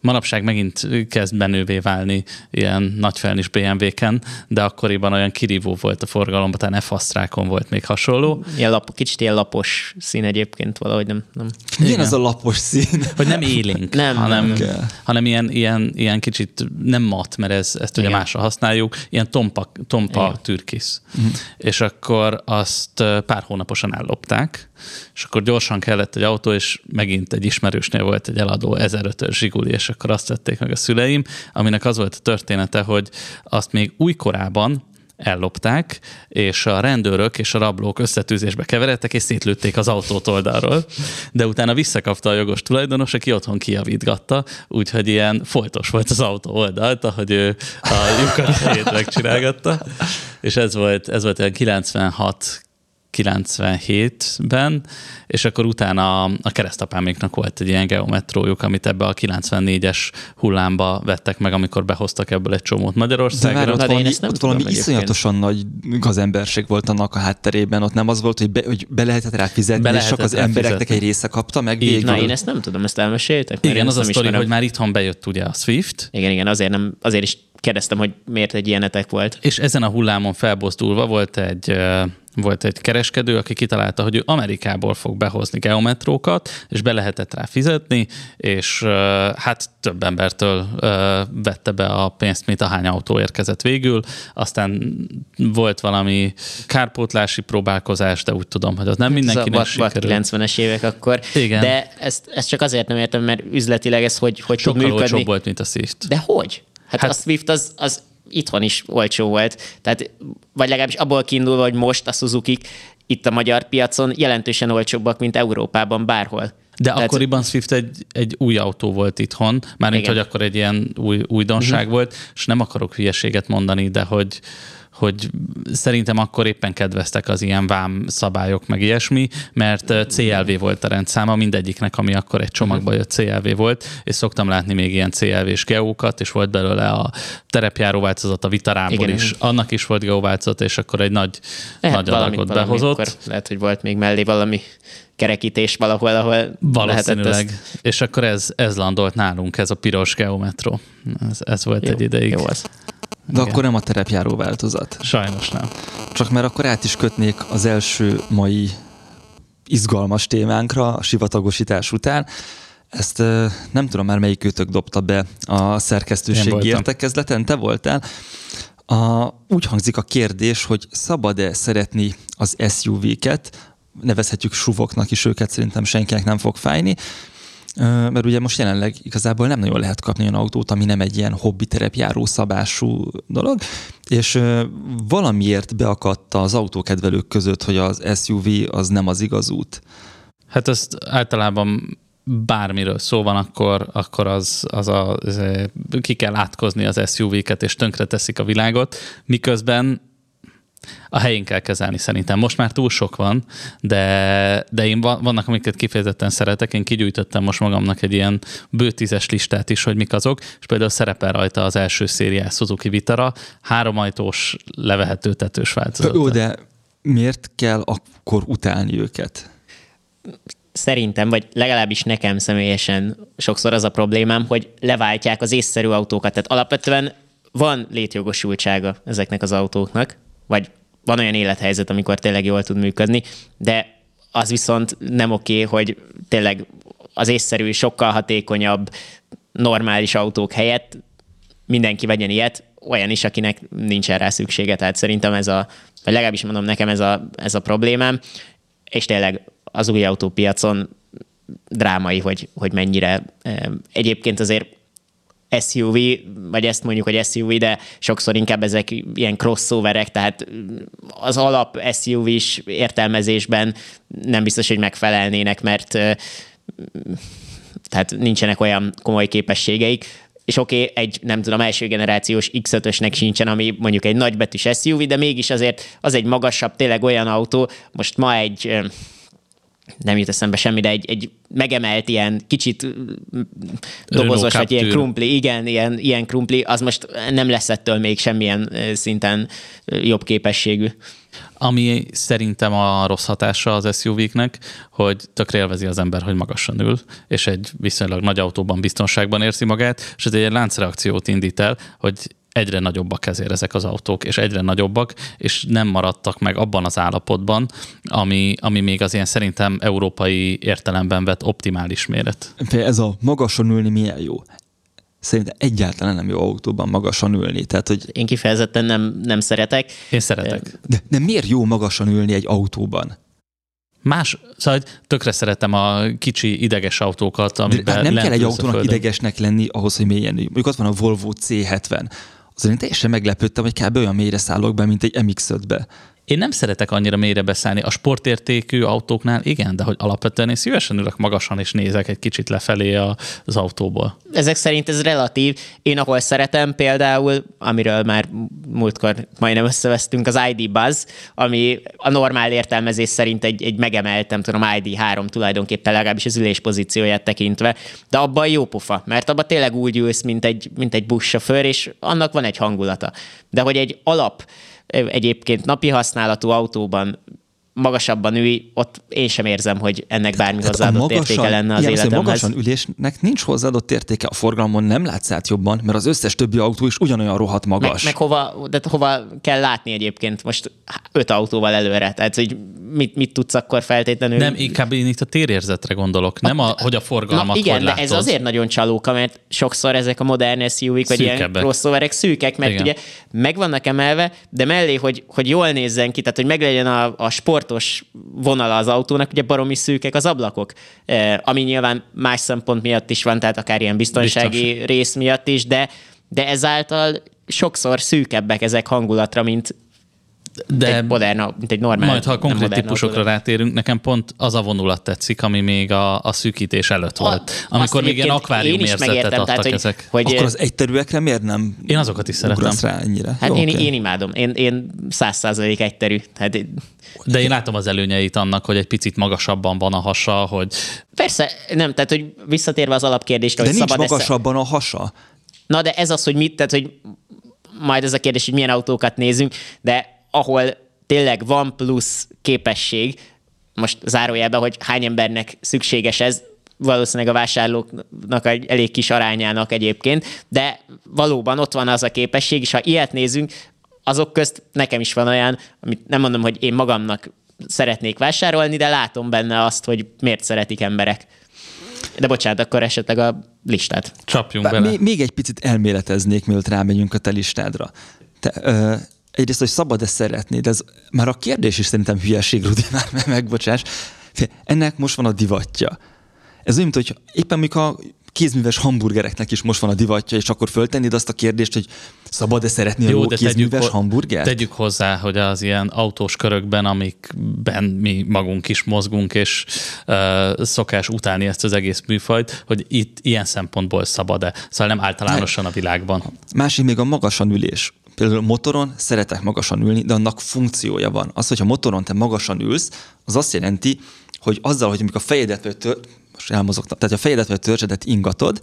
manapság megint kezd benővé válni ilyen nagyfelnis BMW-ken, de akkoriban olyan kirívó volt a forgalomban, talán f volt még hasonló. Ilyen lap, kicsit ilyen lapos szín egyébként valahogy nem. nem. Milyen Igen. az a lapos szín? Hogy nem élénk, Nem, hanem, nem kell. hanem ilyen, ilyen, ilyen kicsit nem mat, mert ez, ezt ugye Igen. másra használjuk, ilyen tompa, tompa Igen. türkisz. Uh-huh. És akkor azt pár hónaposan ellopták, és akkor gyorsan kellett egy autó, és megint egy ismerősnél volt egy eladó 1005-ös zsiguli, és akkor azt vették meg a szüleim, aminek az volt a története, hogy azt még újkorában ellopták, és a rendőrök és a rablók összetűzésbe keveredtek, és szétlőtték az autót oldalról. De utána visszakapta a jogos tulajdonos, aki otthon kijavítgatta, úgyhogy ilyen folytos volt az autó oldalt, ahogy ő a lyukat megcsinálgatta. És ez volt, ez volt olyan 96 97-ben, és akkor utána a keresztapáméknak volt egy ilyen geometrójuk, amit ebbe a 94-es hullámba vettek meg, amikor behoztak ebből egy csomót De Magyarországra. várj, ott de valami, ezt nem ott valami iszonyatosan nagy gazemberség volt annak a hátterében. Ott nem az volt, hogy be, hogy be lehetett rá fizetni, Be és csak lehetett az embereknek fizetni. egy része kapta meg Így, végül. Na, én ezt nem tudom, ezt elmeséltek? Igen, az a nem sztori, hogy már itthon bejött ugye a Swift, Igen, igen, azért, nem, azért is kérdeztem, hogy miért egy ilyenetek volt. és ezen a hullámon felbozdulva volt egy, volt egy kereskedő, aki kitalálta, hogy ő Amerikából fog behozni geometrókat, és be lehetett rá fizetni, és hát több embertől vette be a pénzt, mint ahány autó érkezett végül. Aztán volt valami kárpótlási próbálkozás, de úgy tudom, hogy az nem mindenkinek ez a vad sikerült. 90-es évek akkor. Igen. De ezt, ezt csak azért nem értem, mert üzletileg ez hogy, hogy tud Sokkal működni. olcsóbb volt, mint a Swift. De hogy? Hát, Hát- hát a Swift az, az itthon is olcsó volt. Tehát, vagy legalábbis abból kiindulva, hogy most a suzuki itt a magyar piacon jelentősen olcsóbbak, mint Európában bárhol. De Tehát- akkoriban Swift egy, egy új autó volt itthon, mármint, hogy akkor egy ilyen új, újdonság Mhm. volt, és nem akarok hülyeséget mondani, de hogy hogy szerintem akkor éppen kedveztek az ilyen vám szabályok, meg ilyesmi, mert CLV volt a rendszáma mindegyiknek, ami akkor egy csomagba jött CLV volt, és szoktam látni még ilyen CLV-s geókat, és volt belőle a terepjáró változat a Vitarából Igen, is, annak is volt geó változat, és akkor egy nagy, Lehet nagy valamit adagot valami, behozott. Akkor lehet, hogy volt még mellé valami kerekítés valahol, ahol lehetett Valószínűleg. ezt. És akkor ez, ez landolt nálunk, ez a piros geometro. Ez, ez volt Jó, egy ideig. Jó az. De akkor nem a terepjáró változat. Sajnos nem. Csak mert akkor át is kötnék az első mai izgalmas témánkra a sivatagosítás után. Ezt nem tudom már melyik őtök dobta be a voltam. értekezleten, te voltál. A, úgy hangzik a kérdés, hogy szabad-e szeretni az SUV-ket, nevezhetjük suvoknak is őket, szerintem senkinek nem fog fájni, mert ugye most jelenleg igazából nem nagyon lehet kapni olyan autót, ami nem egy ilyen hobbi terepjáró szabású dolog, és valamiért beakadt az autókedvelők között, hogy az SUV az nem az igaz út. Hát ezt általában bármiről szó van, akkor, akkor az, az a, az, ki kell átkozni az SUV-ket, és tönkre teszik a világot, miközben a helyén kell kezelni szerintem. Most már túl sok van, de, de én va- vannak, amiket kifejezetten szeretek. Én kigyújtottam most magamnak egy ilyen bő tízes listát is, hogy mik azok, és például szerepel rajta az első szériás Suzuki Vitara, háromajtós levehető tetős változat. Jó, de miért kell akkor utálni őket? Szerintem, vagy legalábbis nekem személyesen sokszor az a problémám, hogy leváltják az észszerű autókat. Tehát alapvetően van létjogosultsága ezeknek az autóknak, vagy van olyan élethelyzet, amikor tényleg jól tud működni, de az viszont nem oké, hogy tényleg az észszerű, sokkal hatékonyabb, normális autók helyett mindenki vegyen ilyet, olyan is, akinek nincsen rá szüksége. Tehát szerintem ez a, vagy legalábbis mondom, nekem ez a, ez a problémám, és tényleg az új autópiacon drámai, hogy, hogy mennyire eh, egyébként azért SUV, vagy ezt mondjuk, hogy SUV, de sokszor inkább ezek ilyen crossoverek, tehát az alap SUV-s értelmezésben nem biztos, hogy megfelelnének, mert eh, tehát nincsenek olyan komoly képességeik, és oké, okay, egy, nem tudom, első generációs X5-ösnek sincsen, ami mondjuk egy nagybetűs SUV, de mégis azért az egy magasabb, tényleg olyan autó, most ma egy nem jut eszembe semmi, de egy, egy megemelt ilyen kicsit mm, dobozos, vagy ilyen krumpli, igen, ilyen, ilyen krumpli, az most nem lesz ettől még semmilyen szinten jobb képességű. Ami szerintem a rossz hatása az SUV-knek, hogy tökre élvezi az ember, hogy magasan ül, és egy viszonylag nagy autóban biztonságban érzi magát, és ez egy láncreakciót indít el, hogy egyre nagyobbak ezért ezek az autók, és egyre nagyobbak, és nem maradtak meg abban az állapotban, ami, ami még az ilyen szerintem európai értelemben vett optimális méret. Ez a magasan ülni milyen jó szerintem egyáltalán nem jó autóban magasan ülni. Tehát, hogy... Én kifejezetten nem, nem szeretek. Én szeretek. De, de miért jó magasan ülni egy autóban? Más, szóval tökre szeretem a kicsi ideges autókat, amiben Nem kell egy autónak idegesnek lenni ahhoz, hogy mélyen Mondjuk ott van a Volvo C70. Azért én teljesen meglepődtem, hogy kb. olyan mélyre szállok be, mint egy MX-5-be. Én nem szeretek annyira mélyre beszállni. A sportértékű autóknál igen, de hogy alapvetően én szívesen ülök magasan és nézek egy kicsit lefelé az autóból. Ezek szerint ez relatív. Én ahol szeretem például, amiről már múltkor majdnem összevesztünk, az ID Buzz, ami a normál értelmezés szerint egy, egy megemelt, nem tudom, ID3 tulajdonképpen legalábbis az ülés pozícióját tekintve, de abban jó pofa, mert abban tényleg úgy ülsz, mint egy, mint egy buszsofőr, és annak van egy hangulata. De hogy egy alap egyébként napi használatú autóban magasabban ülj, ott én sem érzem, hogy ennek bármi Tehát hozzáadott magasan, értéke lenne az életemhez. magasan ülésnek nincs hozzáadott értéke a forgalmon, nem látsz át jobban, mert az összes többi autó is ugyanolyan rohadt magas. Meg, meg hova, de hova kell látni egyébként most öt autóval előre? Tehát, hogy mit, mit tudsz akkor feltétlenül? Nem, inkább én itt a térérzetre gondolok, nem a, hogy a forgalmat Na, igen, hogy de ez azért nagyon csalóka, mert sokszor ezek a modern SUV-k, vagy ilyen crossoverek szűkek, mert igen. ugye meg vannak emelve, de mellé, hogy, hogy jól nézzen ki, tehát hogy meglegyen a, a sport sportos vonala az autónak, ugye baromi szűkek az ablakok, eh, ami nyilván más szempont miatt is van, tehát akár ilyen biztonsági Biztos. rész miatt is, de, de ezáltal sokszor szűkebbek ezek hangulatra, mint, de egy moderna, mint egy normál. Majd, ha a konkrét típusokra autóra. rátérünk, nekem pont az a vonulat tetszik, ami még a, a szűkítés előtt volt. A, amikor még ilyen akvárium érzetet adtak tehát, hogy, ezek. Hogy, Akkor az egyterűekre miért nem Én azokat is szeretem. Rá ennyire? Hát Jó, én, okay. én, imádom. Én, én száz százalék egyterű. Hát, de én látom az előnyeit annak, hogy egy picit magasabban van a hasa, hogy... Persze, nem, tehát hogy visszatérve az alapkérdésre, de hogy nincs szabad magasabban a hasa. Na de ez az, hogy mit, tehát hogy majd ez a kérdés, hogy milyen autókat nézünk, de ahol tényleg van plusz képesség, most zárójelben, hogy hány embernek szükséges ez, valószínűleg a vásárlóknak egy elég kis arányának egyébként, de valóban ott van az a képesség, és ha ilyet nézünk, azok közt nekem is van olyan, amit nem mondom, hogy én magamnak szeretnék vásárolni, de látom benne azt, hogy miért szeretik emberek. De bocsánat, akkor esetleg a listát. Csapjunk bele. Még, még egy picit elméleteznék, mielőtt rámegyünk a te listádra. Te, ö, egyrészt, hogy szabad-e szeretni, de ez már a kérdés is szerintem hülyeség, Rudi, már megbocsás. Ennek most van a divatja. Ez olyan, mint hogy éppen mikor a kézműves hamburgereknek is most van a divatja, és akkor föltennéd azt a kérdést, hogy szabad-e szeretni jó, a jó kézműves tegyük, hamburgert? Tegyük hozzá, hogy az ilyen autós körökben, amikben mi magunk is mozgunk, és uh, szokás utálni ezt az egész műfajt, hogy itt ilyen szempontból szabad-e. Szóval nem általánosan a világban. Másik még a magasan ülés. Például motoron szeretek magasan ülni, de annak funkciója van. Az, hogyha motoron te magasan ülsz, az azt jelenti, hogy azzal, hogy amikor a fejedet most elmozogtam, tehát a fejedet vagy törzsedet ingatod,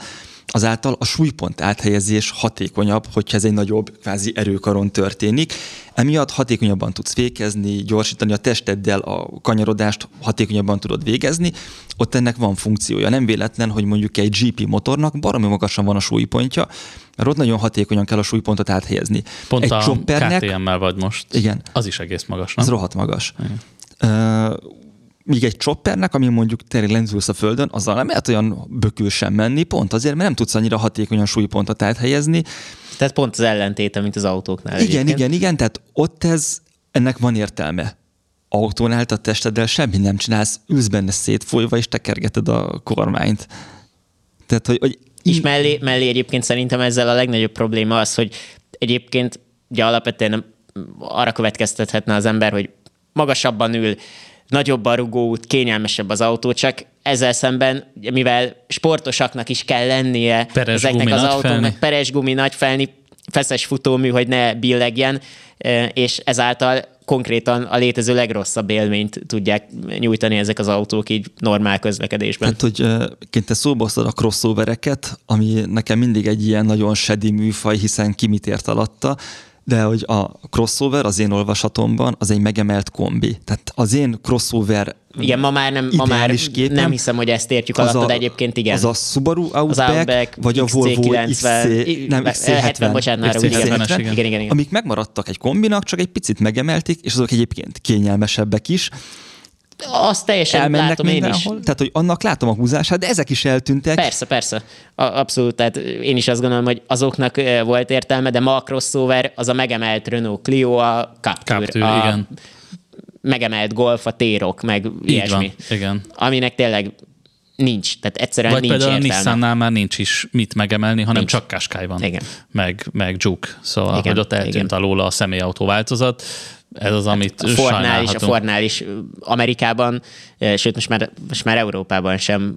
azáltal a súlypont áthelyezés hatékonyabb, hogyha ez egy nagyobb kvázi erőkaron történik. Emiatt hatékonyabban tudsz fékezni, gyorsítani a testeddel a kanyarodást, hatékonyabban tudod végezni. Ott ennek van funkciója. Nem véletlen, hogy mondjuk egy GP motornak baromi magasan van a súlypontja, mert ott nagyon hatékonyan kell a súlypontot áthelyezni. Pont egy a choppernek, KTM-mel vagy most. Igen. Az is egész magas, nem? Az rohadt magas. Igen. Uh, míg egy choppernek, ami mondjuk tényleg lendülsz a földön, azzal nem lehet olyan bökül sem menni, pont azért, mert nem tudsz annyira hatékonyan súlypontot áthelyezni. Tehát pont az ellentéte, mint az autóknál. Igen, egyébként. igen, igen, tehát ott ez, ennek van értelme. Autónál a testeddel semmi nem csinálsz, ülsz benne szétfolyva, és tekergeted a kormányt. Tehát, hogy, hogy és mellé, mellé egyébként szerintem ezzel a legnagyobb probléma az, hogy egyébként ugye alapvetően arra következtethetne az ember, hogy magasabban ül, nagyobb a rugóút, kényelmesebb az autó, csak ezzel szemben, mivel sportosaknak is kell lennie peres ezeknek az autóknak, peres gumi, nagy felni, feszes futómű, hogy ne billegjen, és ezáltal konkrétan a létező legrosszabb élményt tudják nyújtani ezek az autók így normál közlekedésben. Hát, hogy kint te szóba a crossovereket, ami nekem mindig egy ilyen nagyon sedi műfaj, hiszen ki mit ért alatta, De hogy a crossover az én olvasatomban az egy megemelt kombi. Tehát az én crossover Igen, ma már nem, ma már képem nem hiszem, hogy ezt értjük alatt, de egyébként igen. Az a Subaru Outback, az Outback vagy a Volvo XC, nem, XC70. 70, bocsánat, már úgy igen. XC70-es, igen. igen, igen, igen. amik megmaradtak egy kombinak, csak egy picit megemelték, és azok egyébként kényelmesebbek is. Azt teljesen Elmennek látom én is. mindenhol. Tehát, hogy annak látom a húzását, de ezek is eltűntek. Persze, persze. A, abszolút, tehát én is azt gondolom, hogy azoknak volt értelme, de ma a crossover az a megemelt Renault Clio, a Captur, Captur, a igen. megemelt Golf, a Térok, meg Így ilyesmi. van, igen. Aminek tényleg nincs, tehát egyszerűen Vagy nincs például a értelme. Nissannál már nincs is mit megemelni, hanem Nincs. csak Qashqai van. Igen. Meg, meg Juke. Szóval, Igen, hogy ott eltűnt igen. alól a személyautó változat. Ez az, amit a Fordnál is, a. Fordnál is Amerikában, sőt most már, most már Európában sem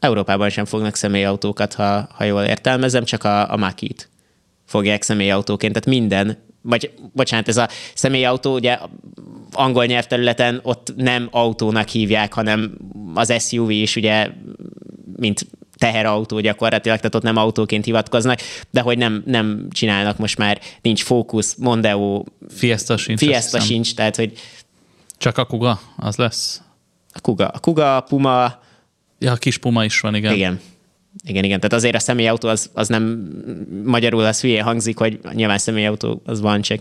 Európában sem fognak személyautókat, ha, ha jól értelmezem, csak a, a Makit fogják személyautóként, tehát minden, vagy bocsánat, ez a személyautó, ugye angol nyelvterületen ott nem autónak hívják, hanem az SUV is ugye, mint teherautó gyakorlatilag, tehát ott nem autóként hivatkoznak, de hogy nem, nem csinálnak most már, nincs Focus, Mondeo, Fiesta sincs. Fiesta sincs, tehát hogy Csak a Kuga, az lesz. a Kuga, a Kuga, a Puma, Ja, a kis Puma is van, igen. igen. Igen, igen. Tehát azért a személyautó az, az nem magyarul az hülye hangzik, hogy nyilván személyautó az van, csak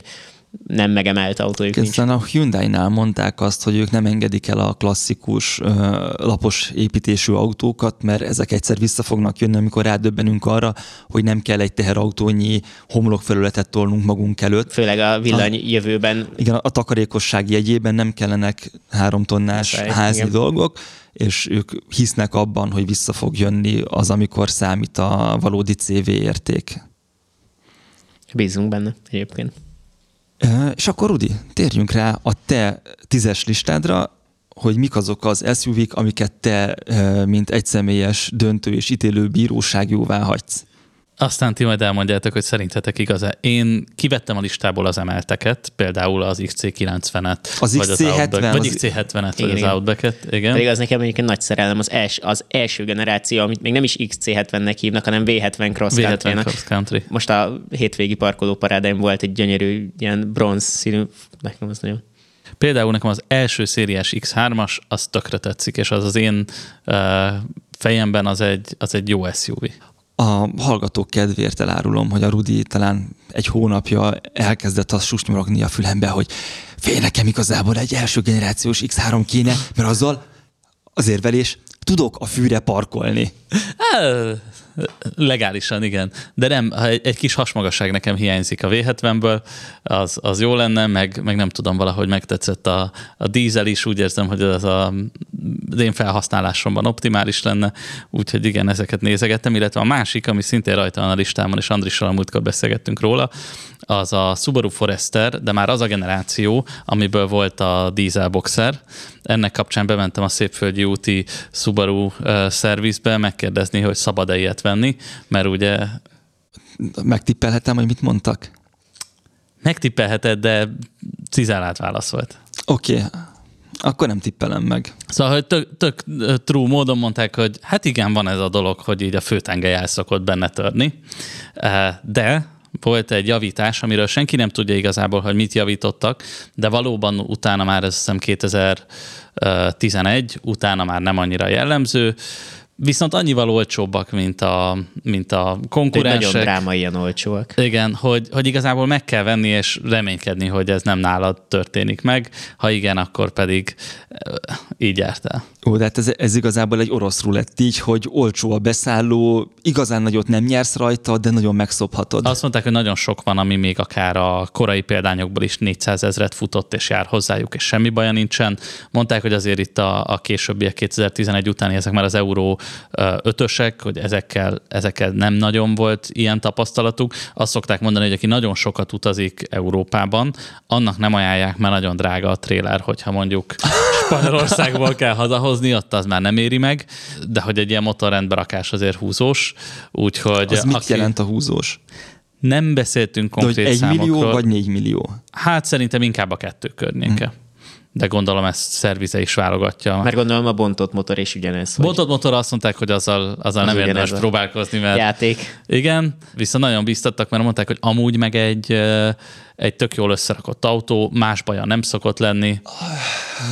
nem megemelt autójuk nincs. Aztán a Hyundai-nál mondták azt, hogy ők nem engedik el a klasszikus lapos építésű autókat, mert ezek egyszer vissza fognak jönni, amikor rádöbbenünk arra, hogy nem kell egy teherautónyi homlokfelületet tolnunk magunk előtt. Főleg a villany jövőben Igen, a takarékosság jegyében nem kellenek három tonnás Muszáj, házi igen. dolgok, és ők hisznek abban, hogy vissza fog jönni az, amikor számít a valódi CV érték. bízunk benne egyébként. És akkor Rudi, térjünk rá a te tízes listádra, hogy mik azok az SUV-k, amiket te, mint egyszemélyes döntő és ítélő bíróság jóvá hagysz. Aztán ti majd elmondjátok, hogy szerintetek igaz-e. Én kivettem a listából az emelteket, például az XC90-et. Az vagy XC70, Outback, vagy az- XC70-et, vagy Igen, az igen. Outback-et. Igen. Pedig az nekem egyébként nagy szerelem, az, els, az első generáció, amit még nem is XC70-nek hívnak, hanem V70 Cross V70 Country-nak. Cross Country. Most a hétvégi parkoló parádán volt egy gyönyörű ilyen bronz színű, nekem az nagyon Például nekem az első szériás X3-as, az tökre tetszik, és az az én uh, fejemben az egy, az egy jó SUV. A hallgatók kedvéért elárulom, hogy a Rudi talán egy hónapja elkezdett azt susnyorogni a fülembe, hogy fél nekem igazából egy első generációs X3 kéne, mert azzal az érvelés tudok a fűre parkolni. Legálisan, igen. De nem, ha egy, egy kis hasmagasság nekem hiányzik a V70-ből, az, az jó lenne, meg, meg nem tudom, valahogy megtetszett a, a dízel is, úgy érzem, hogy az a, az én felhasználásomban optimális lenne, úgyhogy igen, ezeket nézegettem, illetve a másik, ami szintén rajta van a listámon, és Andrissal a múltkor beszélgettünk róla, az a Subaru Forester, de már az a generáció, amiből volt a diesel boxer. Ennek kapcsán bementem a Szépföldi úti Subaru szervizbe megkérdezni, hogy szabad-e ilyet venni, mert ugye Megtippelhetem, hogy mit mondtak? megtippelheted, de cizálált válasz volt. Oké, okay. akkor nem tippelem meg. Szóval, hogy tök, tök true módon mondták, hogy hát igen, van ez a dolog, hogy így a főtengely el szokott benne törni, de volt egy javítás, amiről senki nem tudja igazából, hogy mit javítottak, de valóban utána már ez hiszem 2011, utána már nem annyira jellemző, viszont annyival olcsóbbak, mint a, mint a Nagyon konkurensek. drámaian olcsóak. Igen, hogy, hogy igazából meg kell venni, és reménykedni, hogy ez nem nálad történik meg. Ha igen, akkor pedig így járt el. Ó, de hát ez, ez igazából egy orosz rulett így, hogy olcsó a beszálló, igazán nagyot nem nyersz rajta, de nagyon megszophatod. Azt mondták, hogy nagyon sok van, ami még akár a korai példányokból is 400 ezret futott, és jár hozzájuk, és semmi baja nincsen. Mondták, hogy azért itt a, a későbbiek 2011 utáni, ezek már az euró ötösek, hogy ezekkel, ezekkel nem nagyon volt ilyen tapasztalatuk. Azt szokták mondani, hogy aki nagyon sokat utazik Európában, annak nem ajánlják, mert nagyon drága a tréler, hogyha mondjuk Spanyolországból kell hazahozni, ott az már nem éri meg, de hogy egy ilyen motorrendberakás azért húzós, úgyhogy az mit jelent a húzós? nem beszéltünk De hogy konkrét egy számokról. millió vagy négy millió? Hát szerintem inkább a kettő környéke. Hm. De gondolom ezt szervize is válogatja. Mert gondolom a bontott motor is ugyanez. hogy Bontott motor azt mondták, hogy azzal, azzal nem ugyanez érdemes a próbálkozni, mert Játék. igen, viszont nagyon biztattak, mert mondták, hogy amúgy meg egy, egy tök jól összerakott autó, más baja nem szokott lenni.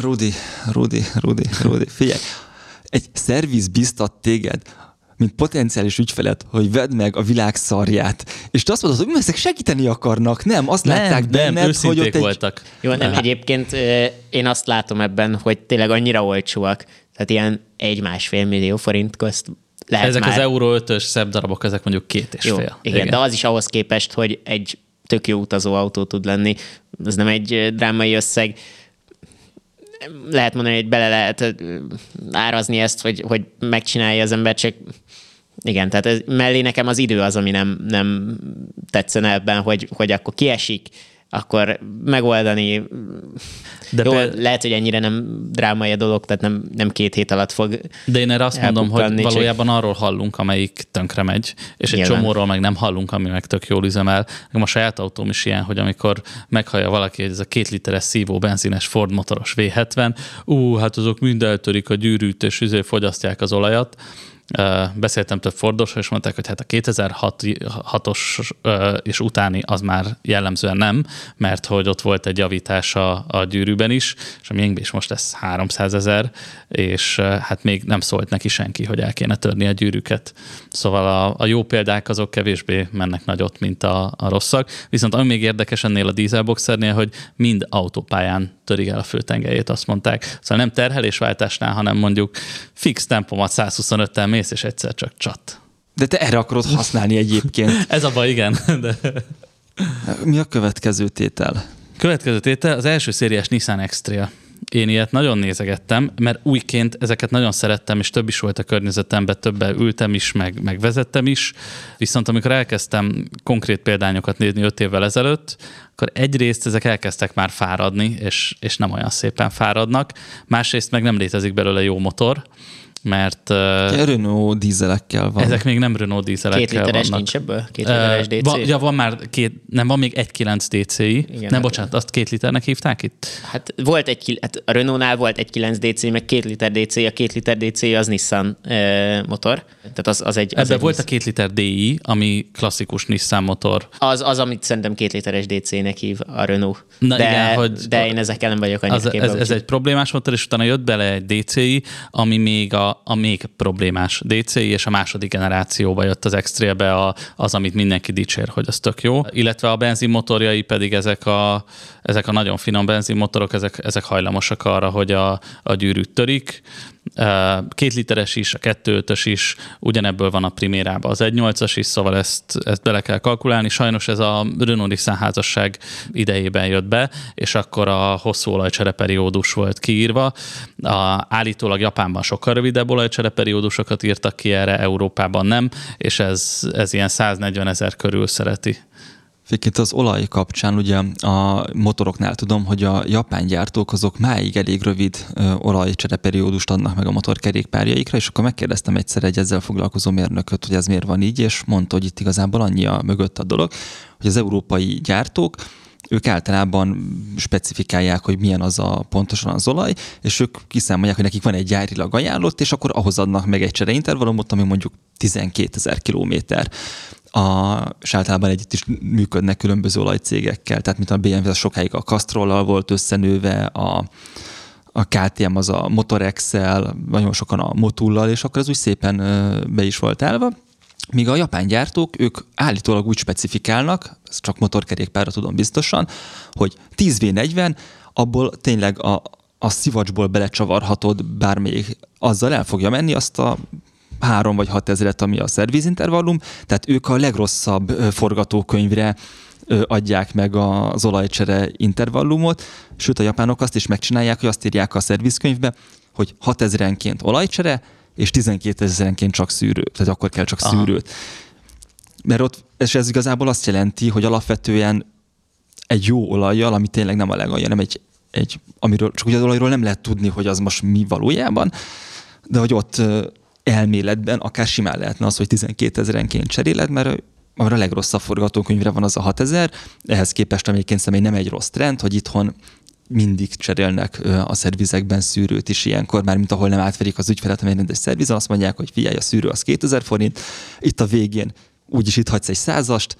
Rudi, Rudi, Rudi, Rudi, figyelj, egy szerviz biztat téged, mint potenciális ügyfelet, hogy vedd meg a világ szarját, és te azt mondod, hogy "Hm, ezek segíteni akarnak, nem, azt látták nem, benned, hogy ott egy... voltak. Jó, nem, egyébként ö, én azt látom ebben, hogy tényleg annyira olcsóak, tehát ilyen egy-másfél millió forint közt lehet Ezek már. az Euro 5-ös szebb darabok, ezek mondjuk két és Jó, fél. igen, igen, de az is ahhoz képest, hogy egy tök jó utazó autó tud lenni, ez nem egy drámai összeg. Lehet mondani, hogy bele lehet árazni ezt, hogy, hogy megcsinálja az ember, csak igen, tehát ez, mellé nekem az idő az, ami nem, nem tetszene ebben, hogy, hogy akkor kiesik, akkor megoldani. De Jó, péld- lehet, hogy ennyire nem drámai a dolog, tehát nem, nem két hét alatt fog De én erre azt mondom, hogy csak- valójában arról hallunk, amelyik tönkre megy, és egy Nyilván. csomóról meg nem hallunk, ami meg tök jól üzemel. Nekem a saját autóm is ilyen, hogy amikor meghallja valaki, hogy ez a két literes szívó benzines Ford motoros V70, ú, hát azok mind eltörik a gyűrűt, és izé fogyasztják az olajat. Beszéltem több Fordossal, és mondták, hogy hát a 2006-os és utáni az már jellemzően nem, mert hogy ott volt egy javítás a, a gyűrűben is, és a miénkben is most ez 300 ezer, és hát még nem szólt neki senki, hogy el kéne törni a gyűrűket. Szóval a, a jó példák azok kevésbé mennek nagyot, mint a, a rosszak. Viszont ami még érdekes ennél a dieselboxernél, hogy mind autópályán törik el a főtengelyét, azt mondták. Szóval nem terhelésváltásnál, hanem mondjuk fix tempomat 125-tel mész, és egyszer csak csat. De te erre akarod használni egyébként. Ez a baj, igen. De... Mi a következő tétel? Következő tétel az első szériás Nissan X-Trail. Én ilyet nagyon nézegettem, mert újként ezeket nagyon szerettem, és több is volt a környezetemben, többel ültem is, meg, meg vezettem is. Viszont amikor elkezdtem konkrét példányokat nézni öt évvel ezelőtt, akkor egyrészt ezek elkezdtek már fáradni, és, és nem olyan szépen fáradnak. Másrészt meg nem létezik belőle jó motor, mert uh, Renault dízelekkel van. ezek még nem Renault dízelekkel két literes vannak. nincs ebből? Két literes DC? van, ja, van már két, nem, van még 1.9 DCI. Igen, nem, hát- bocsánat, azt két liternek hívták itt? Hát volt egy, hát a Renault-nál volt egy 9 DC, meg két liter DC, a két liter DC az Nissan e, motor. Tehát az, az egy... Az Ebben egy volt a két liter DI, ami klasszikus Nissan motor. Az, az, amit szerintem két literes DC-nek hív a Renault. Na de, igen, hogy- de én ezekkel nem vagyok annyit Az, képbe. ez, ez egy problémás motor, és utána jött bele egy DCI, ami még a, a még problémás DCI, és a második generációba jött az x be a, az, amit mindenki dicsér, hogy az tök jó. Illetve a benzinmotorjai pedig ezek a, ezek a nagyon finom benzinmotorok, ezek, ezek hajlamosak arra, hogy a, a gyűrűt törik. Két literes is, a 2.5-ös is, ugyanebből van a primérában az 1.8-as is, szóval ezt, ezt bele kell kalkulálni. Sajnos ez a Renault Nissan házasság idejében jött be, és akkor a hosszú olajcsereperiódus volt kiírva. A, állítólag Japánban sokkal rövidebb olajcsereperiódusokat írtak ki erre, Európában nem, és ez, ez ilyen 140 ezer körül szereti. Főként az olaj kapcsán ugye a motoroknál tudom, hogy a japán gyártók azok máig elég rövid olajcsereperiódust adnak meg a motorkerékpárjaikra, és akkor megkérdeztem egyszer egy ezzel foglalkozó mérnököt, hogy ez miért van így, és mondta, hogy itt igazából annyi a mögött a dolog, hogy az európai gyártók ők általában specifikálják, hogy milyen az a pontosan az olaj, és ők kiszámolják, hogy nekik van egy gyárilag ajánlott, és akkor ahhoz adnak meg egy csereintervallumot, ami mondjuk 12 ezer kilométer. A, és általában együtt is működnek különböző olajcégekkel, tehát mint a BMW az sokáig a Castrollal volt összenőve, a, a KTM az a Motorex-el, nagyon sokan a Motullal, és akkor ez úgy szépen be is volt állva. Míg a japán gyártók, ők állítólag úgy specifikálnak, ezt csak motorkerékpárra tudom biztosan, hogy 10V40, abból tényleg a, a szivacsból belecsavarhatod bármelyik, azzal el fogja menni azt a három vagy hat ezeret, ami a szervizintervallum, tehát ők a legrosszabb forgatókönyvre adják meg az olajcsere intervallumot, sőt a japánok azt is megcsinálják, hogy azt írják a szervizkönyvbe, hogy 6 ezerenként olajcsere, és 12 ezerenként csak szűrő, tehát akkor kell csak Aha. szűrőt. Mert ott, és ez igazából azt jelenti, hogy alapvetően egy jó olajjal, ami tényleg nem a legalja, nem egy, egy amiről, csak ugye az olajról nem lehet tudni, hogy az most mi valójában, de hogy ott elméletben akár simán lehetne az, hogy 12 ezerenként cseréled, mert mert a legrosszabb forgatókönyvre van az a 6000, ehhez képest egyébként személy nem egy rossz trend, hogy itthon mindig cserélnek a szervizekben szűrőt is ilyenkor, már mint ahol nem átverik az ügyfelet, amely rendes szervizon, azt mondják, hogy figyelj, a szűrő az 2000 forint, itt a végén úgyis itt hagysz egy százast,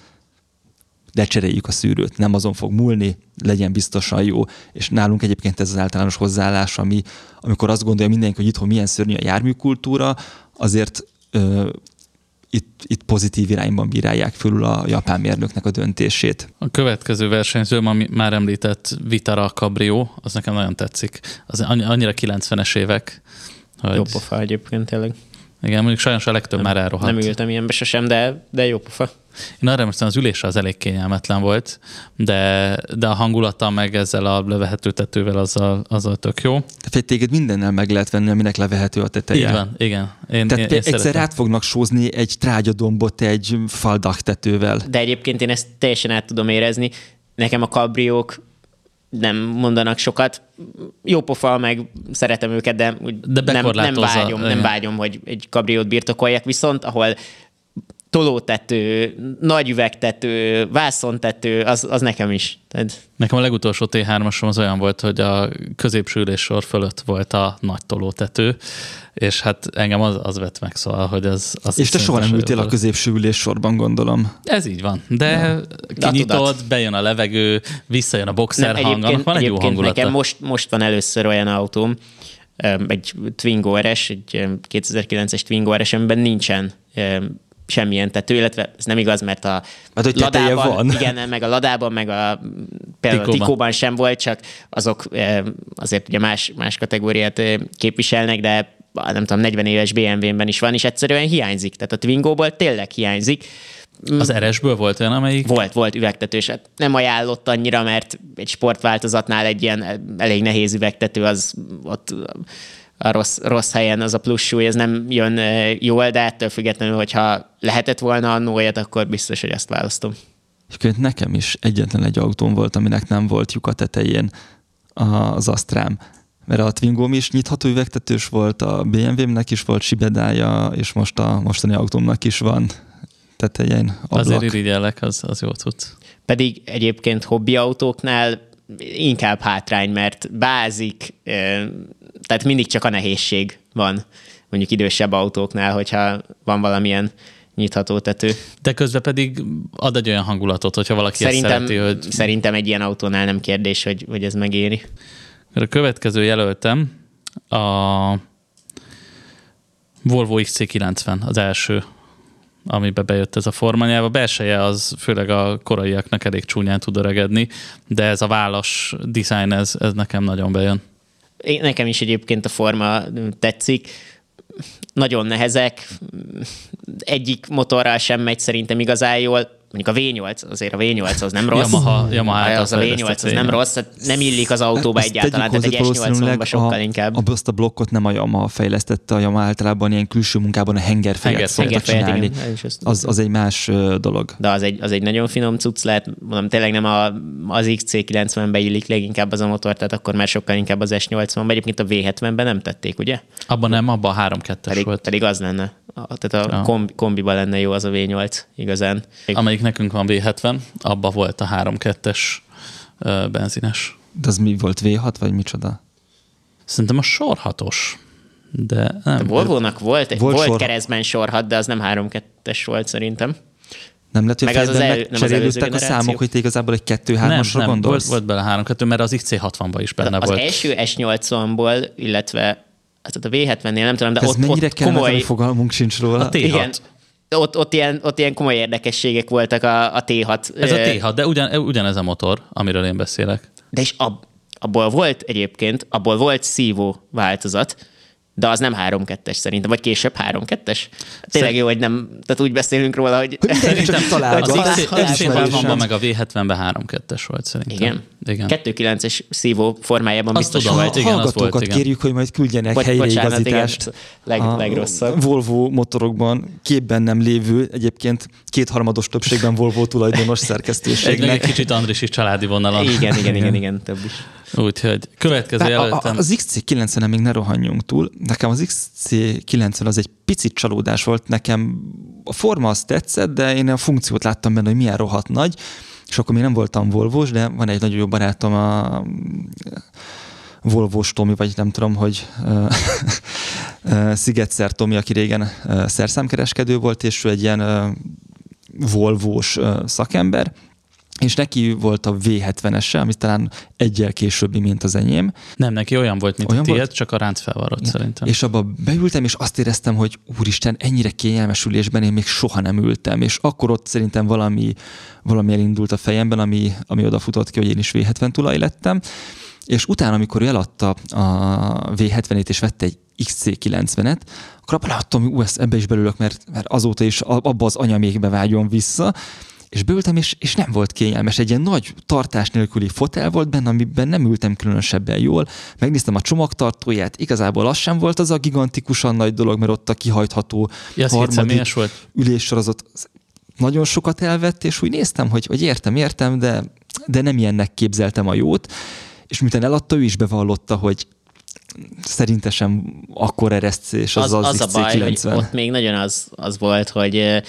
lecseréljük a szűrőt, nem azon fog múlni, legyen biztosan jó. És nálunk egyébként ez az általános hozzáállás, ami, amikor azt gondolja mindenki, hogy itthon milyen szörnyű a járműkultúra, azért ö, itt, itt pozitív irányban bírálják fölül a japán mérnöknek a döntését. A következő versenyző, ami már említett Vitara Cabrio, az nekem nagyon tetszik. Az annyira 90-es évek. Hogy... Jó pofa egyébként tényleg. Igen, mondjuk sajnos a legtöbb nem, már elrohadt. Nem ültem ilyenbe sosem, de, de jó pofa. Én arra emlékszem, az ülésre az elég kényelmetlen volt, de, de a hangulata meg ezzel a levehető tetővel azzal, azzal tök jó. Tehát téged mindennel meg lehet venni, aminek levehető a teteje. Így van, igen. Én, Tehát én, én egyszer szeretem. át fognak sózni egy trágyadombot egy faldak tetővel. De egyébként én ezt teljesen át tudom érezni. Nekem a kabriók nem mondanak sokat. Jó pofa, meg szeretem őket, de, de nem, nem vágyom, nem vágyom, hogy egy kabriót birtokoljak, viszont ahol tolótető, nagy üvegtető, vászontető, az, az nekem is. Tehát... Nekem a legutolsó T3-asom az olyan volt, hogy a középső ülésor fölött volt a nagy tolótető, és hát engem az, az vett meg, szóval, hogy az... az és te soha nem ültél a középső ülés sorban, gondolom. Ez így van, de ja. kinyitod, bejön a levegő, visszajön a boxer nem, hang, annak van egy jó hangulata. Nekem most, most van először olyan autóm, egy Twingo RS, egy 2009-es Twingo RS, amiben nincsen semmilyen tető, illetve ez nem igaz, mert a mert, hogy ladában, van. igen, meg a ladában, meg a például Tikóban. a Tikóban sem volt, csak azok azért ugye más, más kategóriát képviselnek, de nem tudom, 40 éves BMW-ben is van, és egyszerűen hiányzik. Tehát a Twingo-ból tényleg hiányzik. Az RS-ből volt olyan, amelyik... Volt, volt üvegtetős. Hát nem ajánlott annyira, mert egy sportváltozatnál egy ilyen elég nehéz üvegtető az ott a rossz, rossz helyen az a plusz súly, ez nem jön jól, de ettől függetlenül, hogyha lehetett volna annó olyat, akkor biztos, hogy ezt választom. És nekem is egyetlen egy autóm volt, aminek nem volt lyuk a tetején az Astrám. Mert a Twingom is nyitható üvegtetős volt, a BMW-nek is volt sibedája, és most a mostani autómnak is van tetején ablak. Azért irigyellek, az, az jó tudsz. Pedig egyébként hobbi autóknál inkább hátrány, mert bázik, tehát mindig csak a nehézség van mondjuk idősebb autóknál, hogyha van valamilyen nyitható tető. De közben pedig ad egy olyan hangulatot, hogyha valaki szerintem, ezt szereti, hogy... Szerintem egy ilyen autónál nem kérdés, hogy, hogy ez megéri. A következő jelöltem a Volvo XC90, az első amibe bejött ez a formanyelv. A belseje az főleg a koraiaknak elég csúnyán tud öregedni, de ez a válas design, ez, ez nekem nagyon bejön. Én, nekem is egyébként a forma tetszik. Nagyon nehezek, egyik motorral sem megy szerintem igazán jól mondjuk a V8, azért a V8 az nem rossz. Yamaha, Yamaha az a V8 az nem rossz, nem illik az autóba Ezt egyáltalán, tehát egy S80-ba sokkal a, inkább. A, azt a blokkot nem a Yamaha fejlesztette, a Yamaha általában ilyen külső munkában a hengerfejet Henger, szokta csinálni. Igen, az, az egy más dolog. De az egy, az egy nagyon finom cucc lehet, mondom, tényleg nem a, az XC90-be illik leginkább az a motor, tehát akkor már sokkal inkább az S80-ba. Egyébként a V70-ben nem tették, ugye? Abban nem, abban a 3-2-es pedig, volt. Pedig az lenne. Tehát a ja. kombi, kombiba lenne jó az a V8 igazán. Amelyik nekünk van V70, abba volt a 3-2-es benzines. De az mi volt, V6 vagy micsoda? Szerintem a sorhatos. De nem. A Volvo-nak volt, volt, volt sor... keresztben sorhat, de az nem 3-2-es volt szerintem. Nem lehet, hogy meg az az el, nem az a számok, hogy te igazából egy 2-3-asra nem, gondolsz? Volt, volt bele 3-2, mert az XC60-ban is benne az volt. Az első S80-ból, illetve a V70-nél nem tudom, de Ez ott, mennyire ott komoly... fogalmunk sincs róla? A T6. Igen, ott, ott, ilyen, ott ilyen komoly érdekességek voltak a, a T6. Ez a T6, de ugyan, ugyanez a motor, amiről én beszélek. De és ab, abból volt egyébként, abból volt szívó változat, de az nem 3-2-es szerintem, vagy később 3-2-es. Tényleg jó, hogy nem, tehát úgy beszélünk róla, hogy... Szerintem találgat. Az XC60-ban meg a V70-ben 3-2-es volt szerintem. Igen? Igen. 2-9-es szívó formájában Azt biztos tudom, volt. Igen, hallgatókat volt, igen. kérjük, hogy majd küldjenek Bocs, helyreigazítást. Leg, a legrosszabb. Volvo motorokban képben nem lévő, egyébként kétharmados többségben Volvo tulajdonos szerkesztőségnek. Egy, egy kicsit Andris is családi vonalon. Igen, igen, igen, igen, több is. Úgyhogy következő jelöltem. Az XC90-en még ne rohanjunk túl. Nekem az XC90 az egy picit csalódás volt. Nekem a forma az tetszett, de én a funkciót láttam benne, hogy milyen rohadt nagy és akkor még nem voltam Volvos, de van egy nagyon jó barátom, a Volvos Tomi, vagy nem tudom, hogy Szigetszer Tomi, aki régen szerszámkereskedő volt, és ő egy ilyen Volvós szakember, és neki volt a V70-ese, ami talán egyel későbbi, mint az enyém. Nem, neki olyan volt, mint olyan a tiéd, volt? csak a ránc felvarrott ja. szerintem. És abba beültem, és azt éreztem, hogy úristen, ennyire kényelmes ülésben én még soha nem ültem, és akkor ott szerintem valami, valami elindult a fejemben, ami, ami odafutott ki, hogy én is V70 tulaj lettem, és utána, amikor ő eladta a V70-ét és vette egy XC90-et, akkor abban láttam, hogy ebbe is belülök, mert, mert azóta is abba az anyamékbe vágyon vissza, és beültem, és, és nem volt kényelmes. Egy ilyen nagy tartás nélküli fotel volt benne, amiben nem ültem különösebben jól. Megnéztem a csomagtartóját, igazából az sem volt az a gigantikusan nagy dolog, mert ott a kihajtható ja, harmadik volt. üléssorozat nagyon sokat elvett, és úgy néztem, hogy, hogy értem, értem, de, de nem ilyennek képzeltem a jót. És miután eladta, ő is bevallotta, hogy szerintesen akkor eresztés az az, az, az a baj, hogy ott még nagyon az, az volt, hogy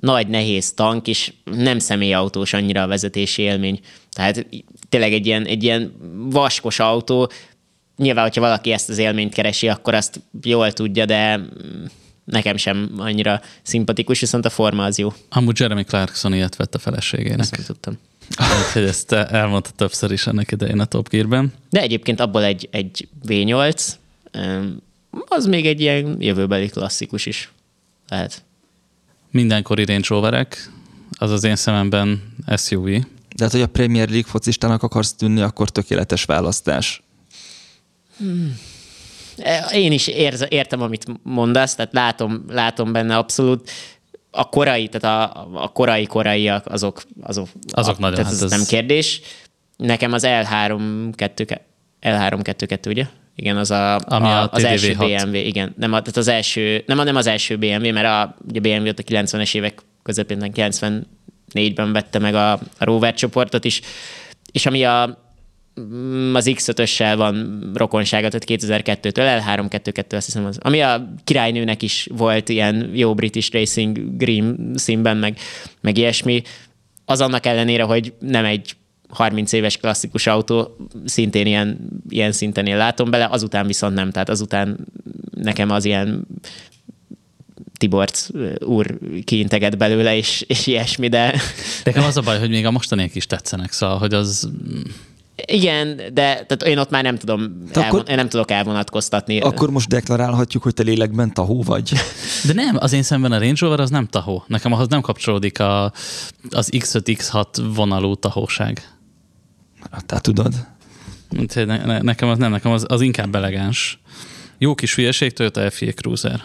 nagy, nehéz tank, és nem személyautós annyira a vezetési élmény. Tehát tényleg egy ilyen, egy ilyen vaskos autó, nyilván, hogyha valaki ezt az élményt keresi, akkor azt jól tudja, de nekem sem annyira szimpatikus, viszont a forma az jó. Amúgy Jeremy Clarkson ilyet vett a feleségének. Ezt tudtam. Úgyhogy ezt elmondta többször is ennek idején a Top Gear-ben. De egyébként abból egy, egy V8, az még egy ilyen jövőbeli klasszikus is lehet mindenkori Range Roverek, az az én szememben SUV. De hát, hogy a Premier League focistának akarsz tűnni, akkor tökéletes választás. Hmm. Én is érz, értem, amit mondasz, tehát látom, látom benne abszolút. A korai, tehát a, a korai koraiak, azok, azok, azok a, nagyon, tehát hát ez, ez nem kérdés. Nekem az L3 2 L3 2 2 ugye? Igen, az a, Ami a, a az első BMW, igen. Nem, tehát az első, nem, nem az első BMW, mert a, ugye BMW ott a 90-es évek közepén, 94-ben vette meg a, a Rover csoportot is, és ami a, mm, az X5-össel van rokonsága, tehát 2002-től, L322, azt hiszem az. Ami a királynőnek is volt ilyen jó British Racing Green színben, meg, meg ilyesmi, az annak ellenére, hogy nem egy 30 éves klasszikus autó, szintén ilyen, ilyen szinten én látom bele, azután viszont nem, tehát azután nekem az ilyen Tibort úr kiinteget belőle, és, és ilyesmi, de... Nekem az a baj, hogy még a mostaniak is tetszenek, szóval, hogy az... Igen, de tehát én ott már nem tudom, elvon, akkor, én nem tudok elvonatkoztatni. Akkor most deklarálhatjuk, hogy te lélekben tahó vagy. De nem, az én szemben a Range Rover az nem tahó. Nekem ahhoz nem kapcsolódik a, az X5, X6 vonalú tahóság. Te tudod. Ne, ne, nekem az nem, nekem az, az inkább elegáns. Jó kis hülyeség, Toyota FIA Cruiser.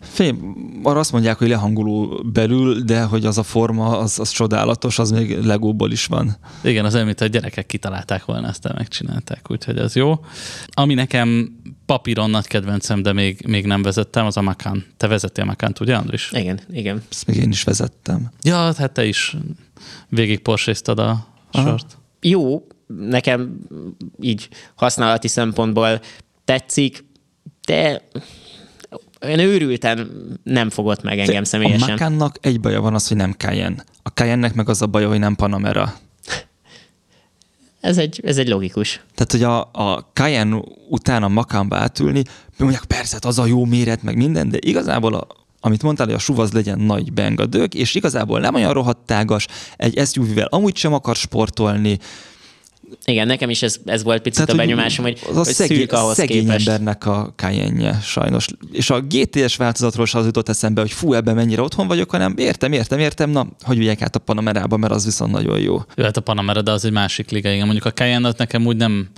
Fém, arra azt mondják, hogy lehangoló belül, de hogy az a forma, az, az csodálatos, az még legóból is van. Igen, az amit a gyerekek kitalálták volna, aztán megcsinálták, úgyhogy ez jó. Ami nekem papíron nagy kedvencem, de még, még nem vezettem, az a Macan. Te vezettél Macant, ugye, Andris? Igen, igen. Ezt még én is vezettem. Ja, hát te is végig porséztad a sort. Jó, nekem így használati szempontból tetszik, de én őrülten nem fogott meg engem de személyesen. A Macannak egy baja van az, hogy nem Cayenne. A Cayenne-nek meg az a baja, hogy nem Panamera. Ez egy, ez egy logikus. Tehát, hogy a, a Cayenne után a Macanba átülni, mondják, persze, hát az a jó méret, meg minden, de igazából a, amit mondtál, hogy a SUV az legyen nagy bengadők, és igazából nem olyan rohadt tágas, egy SUV-vel amúgy sem akar sportolni, igen, nekem is ez, ez volt picit Tehát, a benyomásom, hogy, az a hogy szegény, szűk ahhoz szegény képest. embernek a cayenne sajnos. És a GTS változatról sem az jutott eszembe, hogy fú, ebben mennyire otthon vagyok, hanem értem, értem, értem, na, hogy üljek át a Panamerába, mert az viszont nagyon jó. Jó, hát a Panamera, de az egy másik liga, igen. Mondjuk a cayenne nekem úgy nem,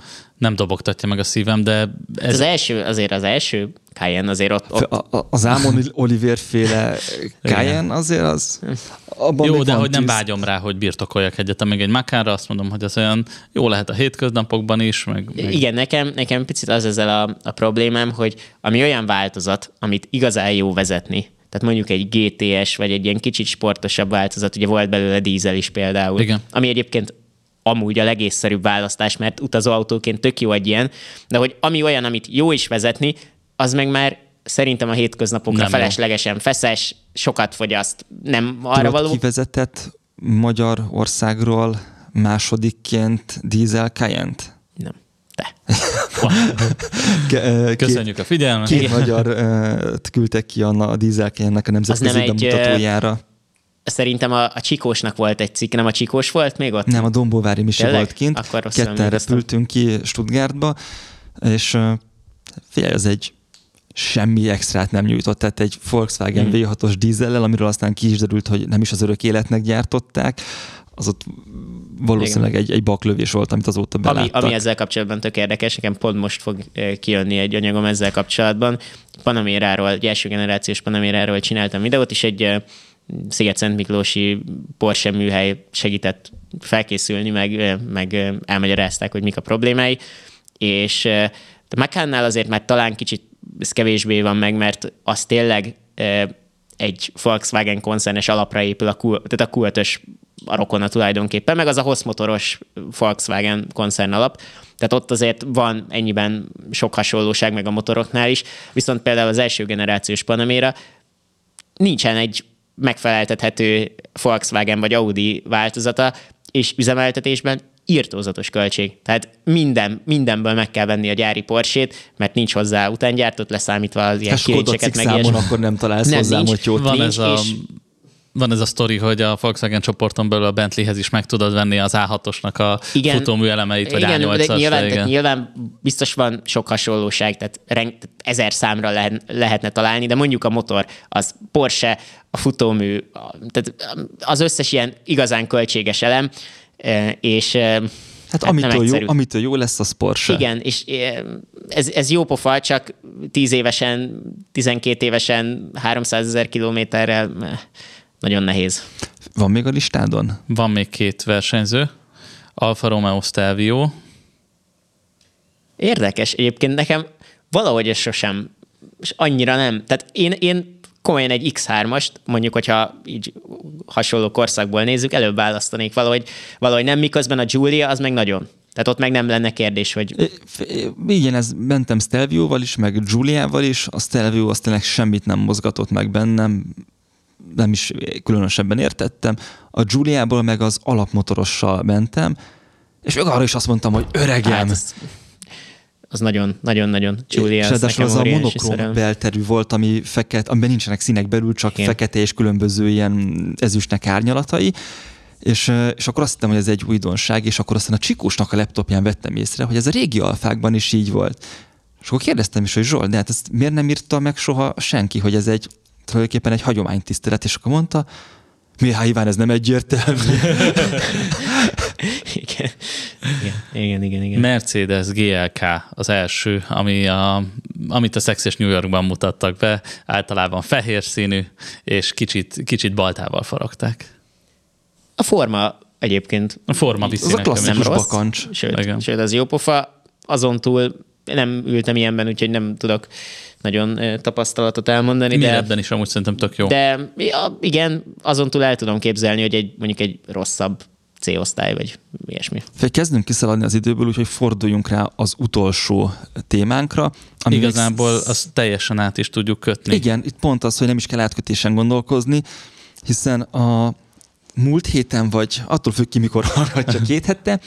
nem dobogtatja meg a szívem, de ez... Az első, azért az első Cayenne azért ott... ott... A, a, az Ámon Oliver féle Cayenne azért az... Abban jó, de hogy nem vágyom rá, hogy birtokoljak egyetem még egy Makára, azt mondom, hogy az olyan jó lehet a hétköznapokban is. Meg, meg... Igen, nekem, nekem picit az ezzel a, a problémám, hogy ami olyan változat, amit igazán jó vezetni, tehát mondjuk egy GTS, vagy egy ilyen kicsit sportosabb változat, ugye volt belőle dízel is például, Igen. ami egyébként amúgy a legészszerűbb választás, mert utazóautóként tök jó egy ilyen, de hogy ami olyan, amit jó is vezetni, az meg már szerintem a hétköznapokra nem feleslegesen jó. feszes, sokat fogyaszt, nem arra Tudod, való. kivezetett Magyarországról másodikként dízel cayenne Nem. Te. Köszönjük a figyelmet. Két magyar uh, küldtek ki a, a dízel cayenne a nemzetközi nem egy, bemutatójára. Szerintem a, a Csikósnak volt egy cikk, nem a Csikós volt még ott? Nem, a Dombóvári Misi Tényleg? volt kint. Akkor Ketten repültünk ki Stuttgartba, és uh, figyelj, ez egy semmi extrát nem nyújtott, tehát egy Volkswagen Hmm. V6-os dízellel, amiről aztán ki is derült, hogy nem is az örök életnek gyártották, az ott valószínűleg egy, egy baklövés volt, amit azóta Ami, beláttak. ami ezzel kapcsolatban tök érdekes, nekem pont most fog kijönni egy anyagom ezzel kapcsolatban. Panaméráról, egy első generációs Panaméráról csináltam videót, és egy Sziget-Szent Miklósi Porsche műhely segített felkészülni, meg, meg elmagyarázták, hogy mik a problémái. És a Macan-nál azért már talán kicsit ez kevésbé van meg, mert az tényleg egy Volkswagen koncernes alapra épül, a Q, tehát a Q5-ös a rokona tulajdonképpen, meg az a Hoss motoros Volkswagen koncern alap. Tehát ott azért van ennyiben sok hasonlóság meg a motoroknál is, viszont például az első generációs Panamera nincsen egy megfeleltethető Volkswagen vagy Audi változata, és üzemeltetésben írtózatos költség. Tehát minden, mindenből meg kell venni a gyári Porsét, mert nincs hozzá utángyártott, leszámítva az ilyen Ha Skoda kilincseket, meg számon, akkor nem találsz Nem, hozzá nincs. motyót. Van Nincs, ez a, és- van ez a sztori, hogy a Volkswagen csoporton belül a Bentleyhez is meg tudod venni az A6-osnak a Igen. futómű elemeit, vagy igen, A8-as. de nyilván, igen. tehát nyilván biztos van sok hasonlóság, tehát rengt, ezer számra lehet, lehetne találni, de mondjuk a motor, az Porsche, a futómű, a, tehát az összes ilyen igazán költséges elem, eh, és eh, Hát, nem amitől, jó, amitől jó lesz, az Porsche. Igen, és eh, ez, ez jó pofa, csak 10 évesen, 12 évesen, 300 ezer kilométerrel nagyon nehéz. Van még a listádon? Van még két versenyző. Alfa Romeo Stelvio, Érdekes. Egyébként nekem valahogy ez sosem, és annyira nem. Tehát én, én komolyan egy X3-ast, mondjuk, hogyha így hasonló korszakból nézzük, előbb választanék valahogy, valahogy nem, miközben a Giulia az meg nagyon. Tehát ott meg nem lenne kérdés, hogy Igen, ez mentem Stelvio-val is, meg Giuliával is. A Stelvio azt tényleg semmit nem mozgatott meg bennem, nem is különösebben értettem. A Giuliából meg az alapmotorossal mentem, és meg arra is azt mondtam, hogy öregem. hát az, az nagyon, nagyon-nagyon Giulia. és az ráadásul az a monokrom belterű volt, ami feket, amiben nincsenek színek belül, csak Igen. fekete és különböző ilyen ezüstnek árnyalatai. És, és akkor azt hittem, hogy ez egy újdonság, és akkor aztán a Csikósnak a laptopján vettem észre, hogy ez a régi alfákban is így volt. És akkor kérdeztem is, hogy Zsolt, de hát ezt miért nem írta meg soha senki, hogy ez egy tulajdonképpen egy hagyománytisztelet, és akkor mondta, mi, hát Iván, ez nem egyértelmű. Igen. Igen, igen, igen. igen. Mercedes GLK az első, ami a, amit a Sex és New Yorkban mutattak be, általában fehér színű, és kicsit, kicsit baltával faragták. A forma egyébként A forma Az a viszonylag klasszikus nem rossz. bakancs. Sőt, Igen. sőt, az jó pofa. Azon túl nem ültem ilyenben, úgyhogy nem tudok nagyon tapasztalatot elmondani, de, Méretben is amúgy szerintem tök jó. de ja, igen, azon túl el tudom képzelni, hogy egy mondjuk egy rosszabb C-osztály, vagy ilyesmi. Fel kezdünk kiszaladni az időből, úgyhogy forduljunk rá az utolsó témánkra. Ami még Igazából azt teljesen át is tudjuk kötni. Igen, itt pont az, hogy nem is kell átkötésen gondolkozni, hiszen a múlt héten, vagy attól függ ki, mikor hallgatja két hete,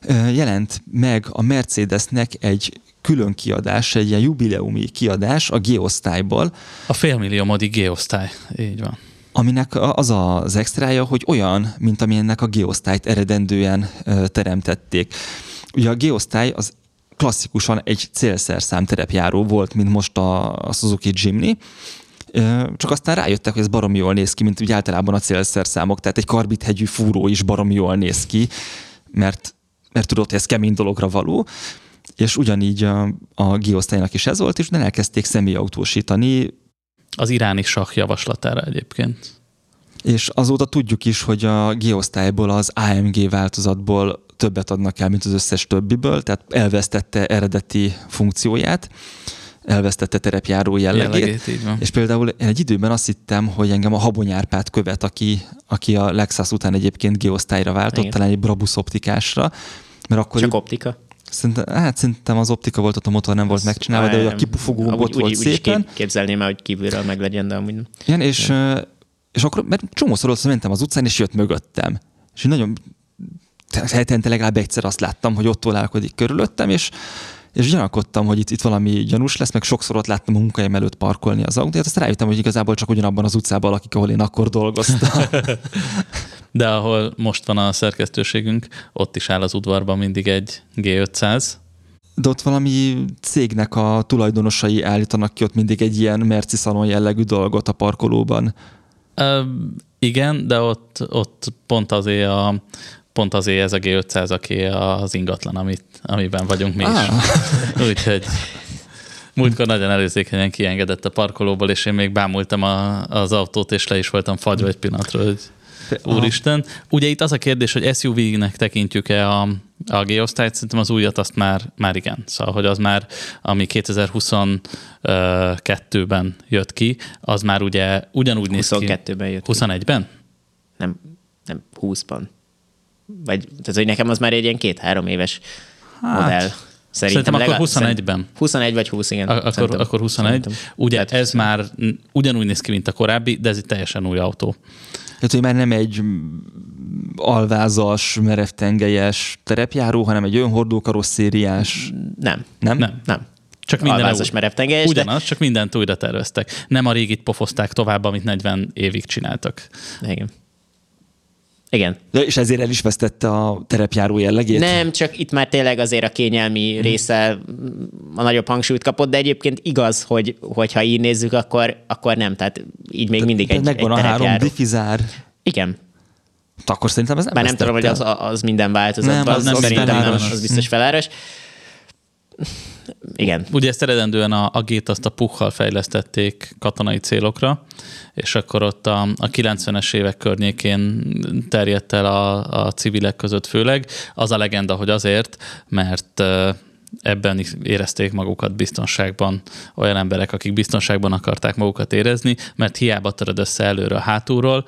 ö, jelent meg a Mercedesnek egy külön kiadás, egy ilyen jubileumi kiadás a G-osztályból, A félmillió modi G-osztály. Így van. aminek az az extrája, hogy olyan, mint amilyennek a G-osztályt eredendően teremtették. Ugye a G-osztály az klasszikusan egy célszerszám terepjáró volt, mint most a, Suzuki Jimny, csak aztán rájöttek, hogy ez baromi jól néz ki, mint úgy általában a célszerszámok, tehát egy karbithegyű fúró is baromi jól néz ki, mert, mert tudod, hogy ez kemény dologra való, és ugyanígy a, a G-osztálynak is ez volt, és utána elkezdték személyautósítani, Az iráni sah javaslatára egyébként. És azóta tudjuk is, hogy a G-osztályból az AMG változatból többet adnak el, mint az összes többiből, tehát elvesztette eredeti funkcióját, elvesztette terepjáró jellegét. Jellegét. És például egy időben azt hittem, hogy engem a Habony Árpád követ, aki, aki a Lexus után egyébként G-osztályra váltott, Igen. talán egy Brabus optikásra, mert akkor Csak optika. Szerintem, hát szerintem az optika volt, ott a motor nem volt megcsinálva, de hogy a kipufogó Amúgy ott volt úgy, úgy is szépen. kép, képzelném el, hogy kívülről meg legyen, de amúgy nem. Igen, és, És akkor, mert csomószor ott mentem az utcán, és jött mögöttem. És nagyon hetente legalább egyszer azt láttam, hogy ott volálkodik körülöttem, és és gyanakodtam, hogy itt, itt valami gyanús lesz, meg sokszor ott láttam a munkahelyem előtt parkolni az autót, aztán rájöttem, hogy igazából csak ugyanabban az utcában lakik, ahol én akkor dolgoztam. De ahol most van a szerkesztőségünk, ott is áll az udvarban mindig egy G500. De ott valami cégnek a tulajdonosai állítanak ki ott mindig egy ilyen merci szalon jellegű dolgot a parkolóban. Ö, igen, de ott, ott pont azért a pont azért ez a G500, aki az ingatlan, amit, amiben vagyunk mi is. Ah. Úgyhogy múltkor nagyon előzékenyen kiengedett a parkolóból, és én még bámultam a, az autót, és le is voltam fagyva egy pillanatra, hogy úristen. Ugye itt az a kérdés, hogy SUV-nek tekintjük-e a, a G-osztályt, szerintem az újat azt már, már igen. Szóval, hogy az már, ami 2022-ben jött ki, az már ugye ugyanúgy néz ki. 22-ben jött 21-ben? Nem, nem 20-ban. Vagy, tehát, hogy nekem az már egy ilyen két-három éves hát, modell. Szerintem, Szerintem akkor 21-ben. 21 vagy 20, igen. Ak- akkor, akkor 21. Szerintem. Ugye Tehát ez 20. már ugyanúgy néz ki, mint a korábbi, de ez egy teljesen új autó. Tehát, hogy már nem egy alvázas, merevtengelyes terepjáró, hanem egy önhordó karosszériás. Nem. Nem? Nem. Nem. Csak minden Alvázas merevtengelyes. Ugyanaz, de... csak mindent újra terveztek. Nem a régit pofozták tovább, amit 40 évig csináltak. Igen. Igen. De és ezért el is vesztette a terepjáró jellegét? Nem, csak itt már tényleg azért a kényelmi hmm. része a nagyobb hangsúlyt kapott, de egyébként igaz, hogy hogyha így nézzük, akkor, akkor nem. Tehát így még mindig egy, megvan egy a három diffizár. Igen. Akkor szerintem ez nem Bár nem tudom, hogy az, az minden változatban, nem, az, nem szerintem nem, az biztos feláras. Igen. Ugye ezt eredendően a, a gét azt a puhal fejlesztették katonai célokra, és akkor ott a, a 90-es évek környékén terjedt el a, a civilek között főleg. Az a legenda, hogy azért, mert ebben érezték magukat biztonságban olyan emberek, akik biztonságban akarták magukat érezni, mert hiába töröd össze előre a hátulról,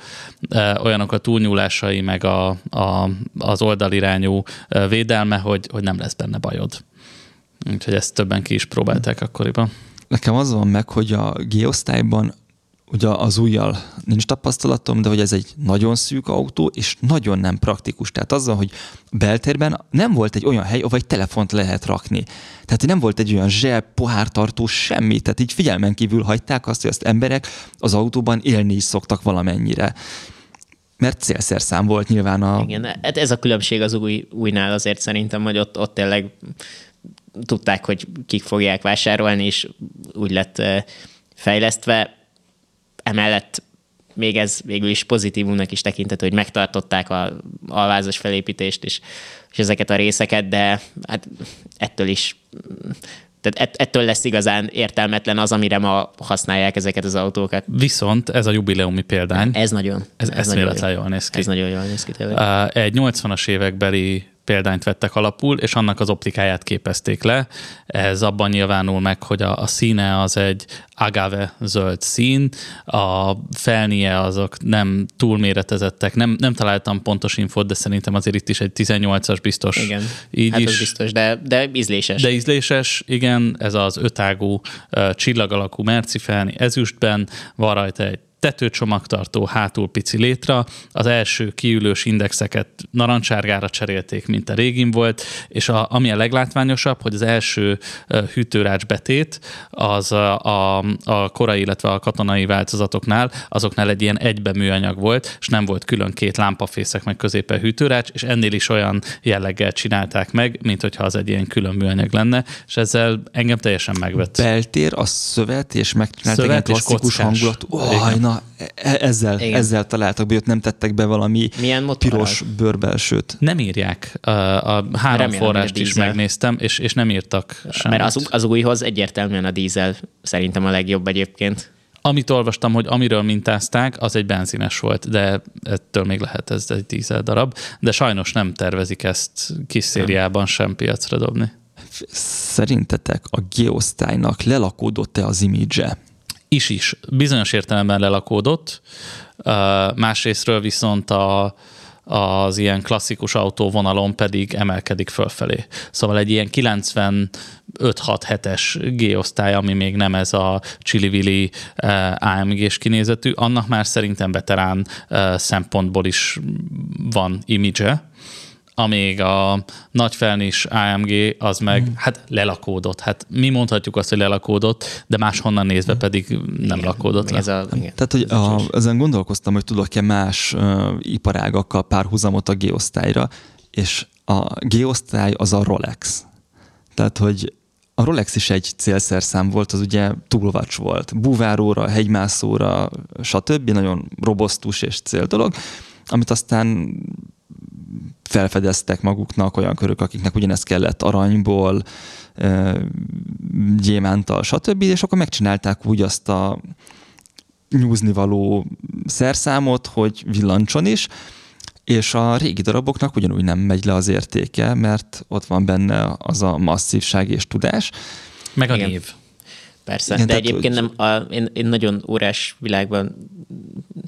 olyanok a túlnyúlásai, meg a, a, az oldalirányú védelme, hogy, hogy nem lesz benne bajod. Úgyhogy ezt többen ki is próbálták akkoriban. Nekem az van meg, hogy a G-osztályban ugye az újjal nincs tapasztalatom, de hogy ez egy nagyon szűk autó, és nagyon nem praktikus. Tehát azzal, hogy beltérben nem volt egy olyan hely, ahol egy telefont lehet rakni. Tehát nem volt egy olyan zseb, pohártartó, semmi. Tehát így figyelmen kívül hagyták azt, hogy azt emberek az autóban élni is szoktak valamennyire mert célszerszám volt nyilván a... Igen, hát ez a különbség az új, újnál azért szerintem, hogy ott, ott tényleg tudták, hogy kik fogják vásárolni, és úgy lett fejlesztve. Emellett még ez végül is pozitívumnak is tekinthető, hogy megtartották a alvázas felépítést és, és ezeket a részeket, de hát ettől is tehát ettől lesz igazán értelmetlen az, amire ma használják ezeket az autókat. Viszont ez a jubileumi példány. Ez nagyon. Ez, ez eszméletlen jól néz ki. Ez nagyon jól néz ki tényleg. Egy 80-as évekbeli példányt vettek alapul, és annak az optikáját képezték le. Ez abban nyilvánul meg, hogy a, a színe az egy agave zöld szín, a felnie azok nem túlméretezettek, nem, nem találtam pontos infót, de szerintem azért itt is egy 18-as biztos. Igen, így hát is. biztos, de, de ízléses. De ízléses, igen, ez az ötágú uh, csillagalakú merci felni ezüstben, van rajta egy tetőcsomagtartó hátul pici létra, az első kiülős indexeket narancsárgára cserélték, mint a régin volt, és a, ami a leglátványosabb, hogy az első hűtőrács betét az a, a, a korai, illetve a katonai változatoknál, azoknál egy ilyen egybe műanyag volt, és nem volt külön két lámpafészek meg középen hűtőrács, és ennél is olyan jelleggel csinálták meg, mint hogyha az egy ilyen külön műanyag lenne, és ezzel engem teljesen megvett. Beltér, a szövet, és megcsinálták egy klasszikus hangulat. Oh, Na, e- ezzel, ezzel találtak be, hogy nem tettek be valami Milyen piros bőrbelsőt. Nem írják. A, a három Remélem, forrást is megnéztem, és, és nem írtak semmit. Mert az, az újhoz egyértelműen a dízel szerintem a legjobb egyébként. Amit olvastam, hogy amiről mintázták, az egy benzines volt, de ettől még lehet ez egy dízel darab, de sajnos nem tervezik ezt kis szériában sem piacra dobni. Szerintetek a geosztálynak lelakódott-e az imidzse? Is is bizonyos értelemben lelakódott, másrésztről viszont a, az ilyen klasszikus autóvonalon pedig emelkedik fölfelé. Szóval egy ilyen 95 6 7-es G-osztály, ami még nem ez a csili AMG-s kinézetű, annak már szerintem veterán szempontból is van image amíg a nagyfelnis AMG az meg mm. hát lelakódott. Hát mi mondhatjuk azt, hogy lelakódott, de máshonnan nézve mm. pedig nem igen, lakódott le. Ez a, igen. Tehát, hogy a, ezen gondolkoztam, hogy tudok-e más uh, iparágakkal párhuzamot a G-osztályra, és a G-osztály az a Rolex. Tehát, hogy a Rolex is egy célszerszám volt, az ugye túlvacs volt. Búváróra, hegymászóra, stb. Nagyon robosztus és cél dolog, amit aztán felfedeztek maguknak olyan körök, akiknek ugyanezt kellett aranyból, gyémántal, stb. És akkor megcsinálták úgy azt a nyúzni való szerszámot, hogy villancson is, és a régi daraboknak ugyanúgy nem megy le az értéke, mert ott van benne az a masszívság és tudás. Meg a Igen. név. Persze, Igen, de egyébként nem, a, én, én nagyon órás világban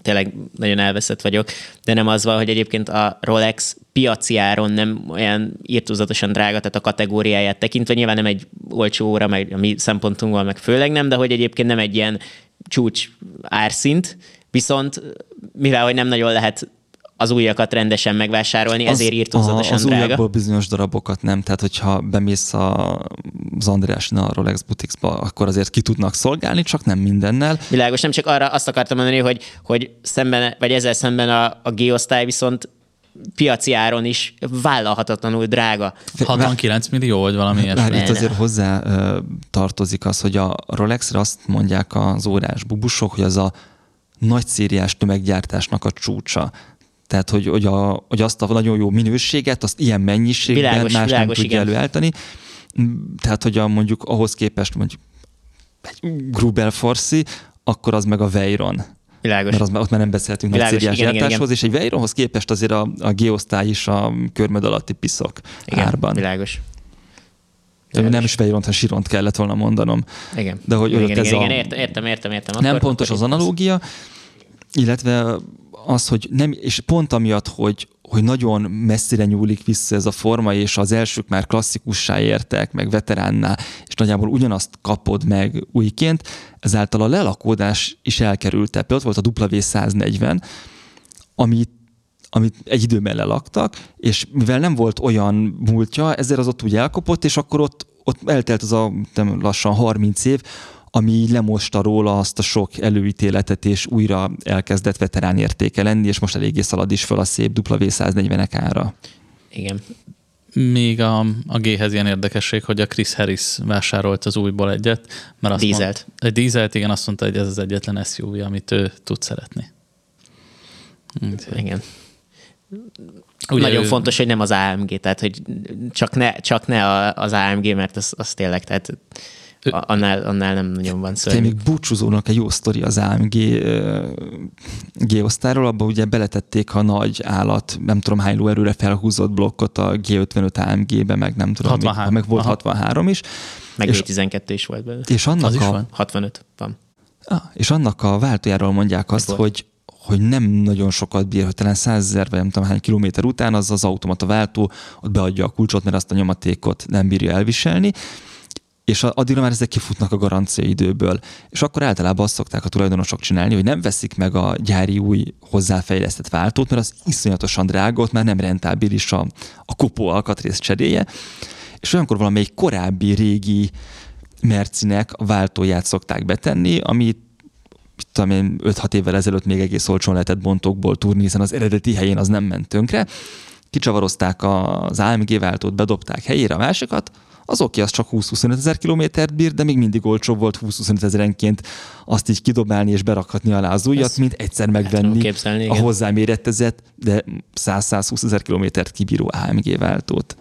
tényleg nagyon elveszett vagyok, de nem az van, hogy egyébként a Rolex piaci áron nem olyan írtózatosan drága, tehát a kategóriáját tekintve. Nyilván nem egy olcsó óra, meg a mi szempontunkból meg főleg nem, de hogy egyébként nem egy ilyen csúcs árszint, viszont mivel hogy nem nagyon lehet az újakat rendesen megvásárolni, az, ezért írtózatosan az drága. újakból bizonyos darabokat nem, tehát hogyha bemész a, az Andrásnál a Rolex Boutiques-ba, akkor azért ki tudnak szolgálni, csak nem mindennel. Világos, nem csak arra azt akartam mondani, hogy, hogy szemben, vagy ezzel szemben a, a G-osztály viszont piaci áron is vállalhatatlanul drága. 69 millió, vagy valami ilyesmi. Itt azért hozzá tartozik az, hogy a Rolexre azt mondják az órás bubusok, hogy az a nagy szériás tömeggyártásnak a csúcsa. Tehát, hogy, hogy, a, hogy azt a nagyon jó minőséget, azt ilyen mennyiségben világos, más világos, nem tudja igen. előállítani. Tehát, hogy a, mondjuk ahhoz képest mondjuk egy Grubel Forszi, akkor az meg a Veyron. Világos. Mert az, ott már nem beszéltünk Világos, nagy igen, igen. és egy Veyronhoz képest azért a, a geosztály is a körmöd alatti piszok igen, árban. Világos. De nem is Veyront, hanem Siront kellett volna mondanom. Igen. De hogy igen, igen, ez igen, a... értem, értem, értem. értem. Akkor, nem pontos akkor az analógia, illetve az, hogy nem, és pont amiatt, hogy, hogy nagyon messzire nyúlik vissza ez a forma, és az elsők már klasszikussá értek, meg veteránná, és nagyjából ugyanazt kapod meg újként, ezáltal a lelakódás is elkerült. Például ott volt a W140, amit amit egy időben lelaktak, és mivel nem volt olyan múltja, ezért az ott úgy elkopott, és akkor ott, ott eltelt az a nem, lassan 30 év, ami lemosta róla azt a sok előítéletet, és újra elkezdett veterán értéke lenni, és most eléggé szalad is föl a szép W140-ek ára. Igen. Még a, a G-hez ilyen érdekesség, hogy a Chris Harris vásárolt az újból egyet. Mert azt dízelt. Mond, egy dízelt, igen, azt mondta, hogy ez az egyetlen SUV, amit ő tud szeretni. Igen. Ugye Nagyon ő... fontos, hogy nem az AMG, tehát hogy csak ne, csak ne az AMG, mert az, az tényleg, tehát annál, annál nem nagyon van szörnyű. még búcsúzónak egy jó sztori az AMG G-osztályról, abban ugye beletették a nagy állat, nem tudom hány lóerőre felhúzott blokkot a G55 AMG-be, meg nem tudom, 63. Még, meg volt Aha. 63 is. Meg és, 12 is volt belőle. És annak az is a, van? 65 van. Ah, és annak a váltójáról mondják azt, hogy hogy nem nagyon sokat bír, hogy talán százezer vagy nem tudom hány kilométer után az az automata váltó ott beadja a kulcsot, mert azt a nyomatékot nem bírja elviselni, és addigra már ezek kifutnak a garancia időből. És akkor általában azt szokták a tulajdonosok csinálni, hogy nem veszik meg a gyári új hozzáfejlesztett váltót, mert az iszonyatosan drága, ott már nem rentábilis a, a kopó alkatrész cseréje, és olyankor valamelyik korábbi régi Mercinek a váltóját szokták betenni, amit tudom én, 5-6 évvel ezelőtt még egész olcsón lehetett bontókból turni, hiszen az eredeti helyén az nem ment tönkre. Kicsavarozták az AMG váltót, bedobták helyére a másikat, az oké, az csak 20-25 ezer kilométert bír, de még mindig olcsóbb volt 20-25 ezerenként azt így kidobálni és berakhatni alá az ujjat, mint egyszer megvenni képzelni, a hozzáméretezett, de 100-120 ezer kilométert kibíró AMG váltót.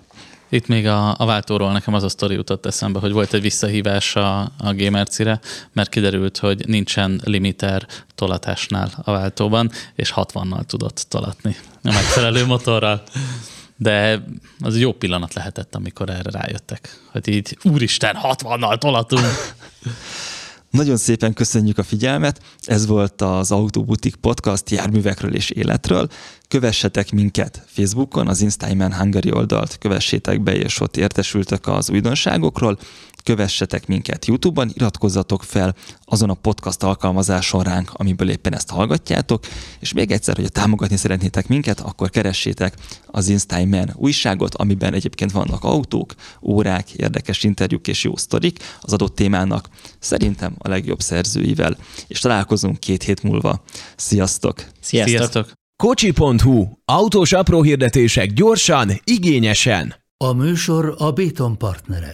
Itt még a, a váltóról nekem az a sztori jutott eszembe, hogy volt egy visszahívás a, a Gamercire, mert kiderült, hogy nincsen limiter tolatásnál a váltóban, és 60-nal tudott tolatni a megfelelő motorral. De az egy jó pillanat lehetett, amikor erre rájöttek, hogy így úristen, 60-nal tolatunk. Nagyon szépen köszönjük a figyelmet. Ez volt az Autobutik podcast járművekről és életről. Kövessetek minket Facebookon, az Instagram Hungary oldalt kövessétek be, és ott értesültök az újdonságokról. Kövessetek minket YouTube-on, iratkozzatok fel azon a podcast alkalmazáson ránk, amiből éppen ezt hallgatjátok, és még egyszer, hogy támogatni szeretnétek minket, akkor keressétek az Instagram újságot, amiben egyébként vannak autók, órák, érdekes interjúk és jó sztorik az adott témának, szerintem a legjobb szerzőivel, és találkozunk két hét múlva. Sziasztok! Sziasztok! Sziasztok! Kocsi.hu. Autós apró hirdetések gyorsan, igényesen. A műsor a Béton partnere.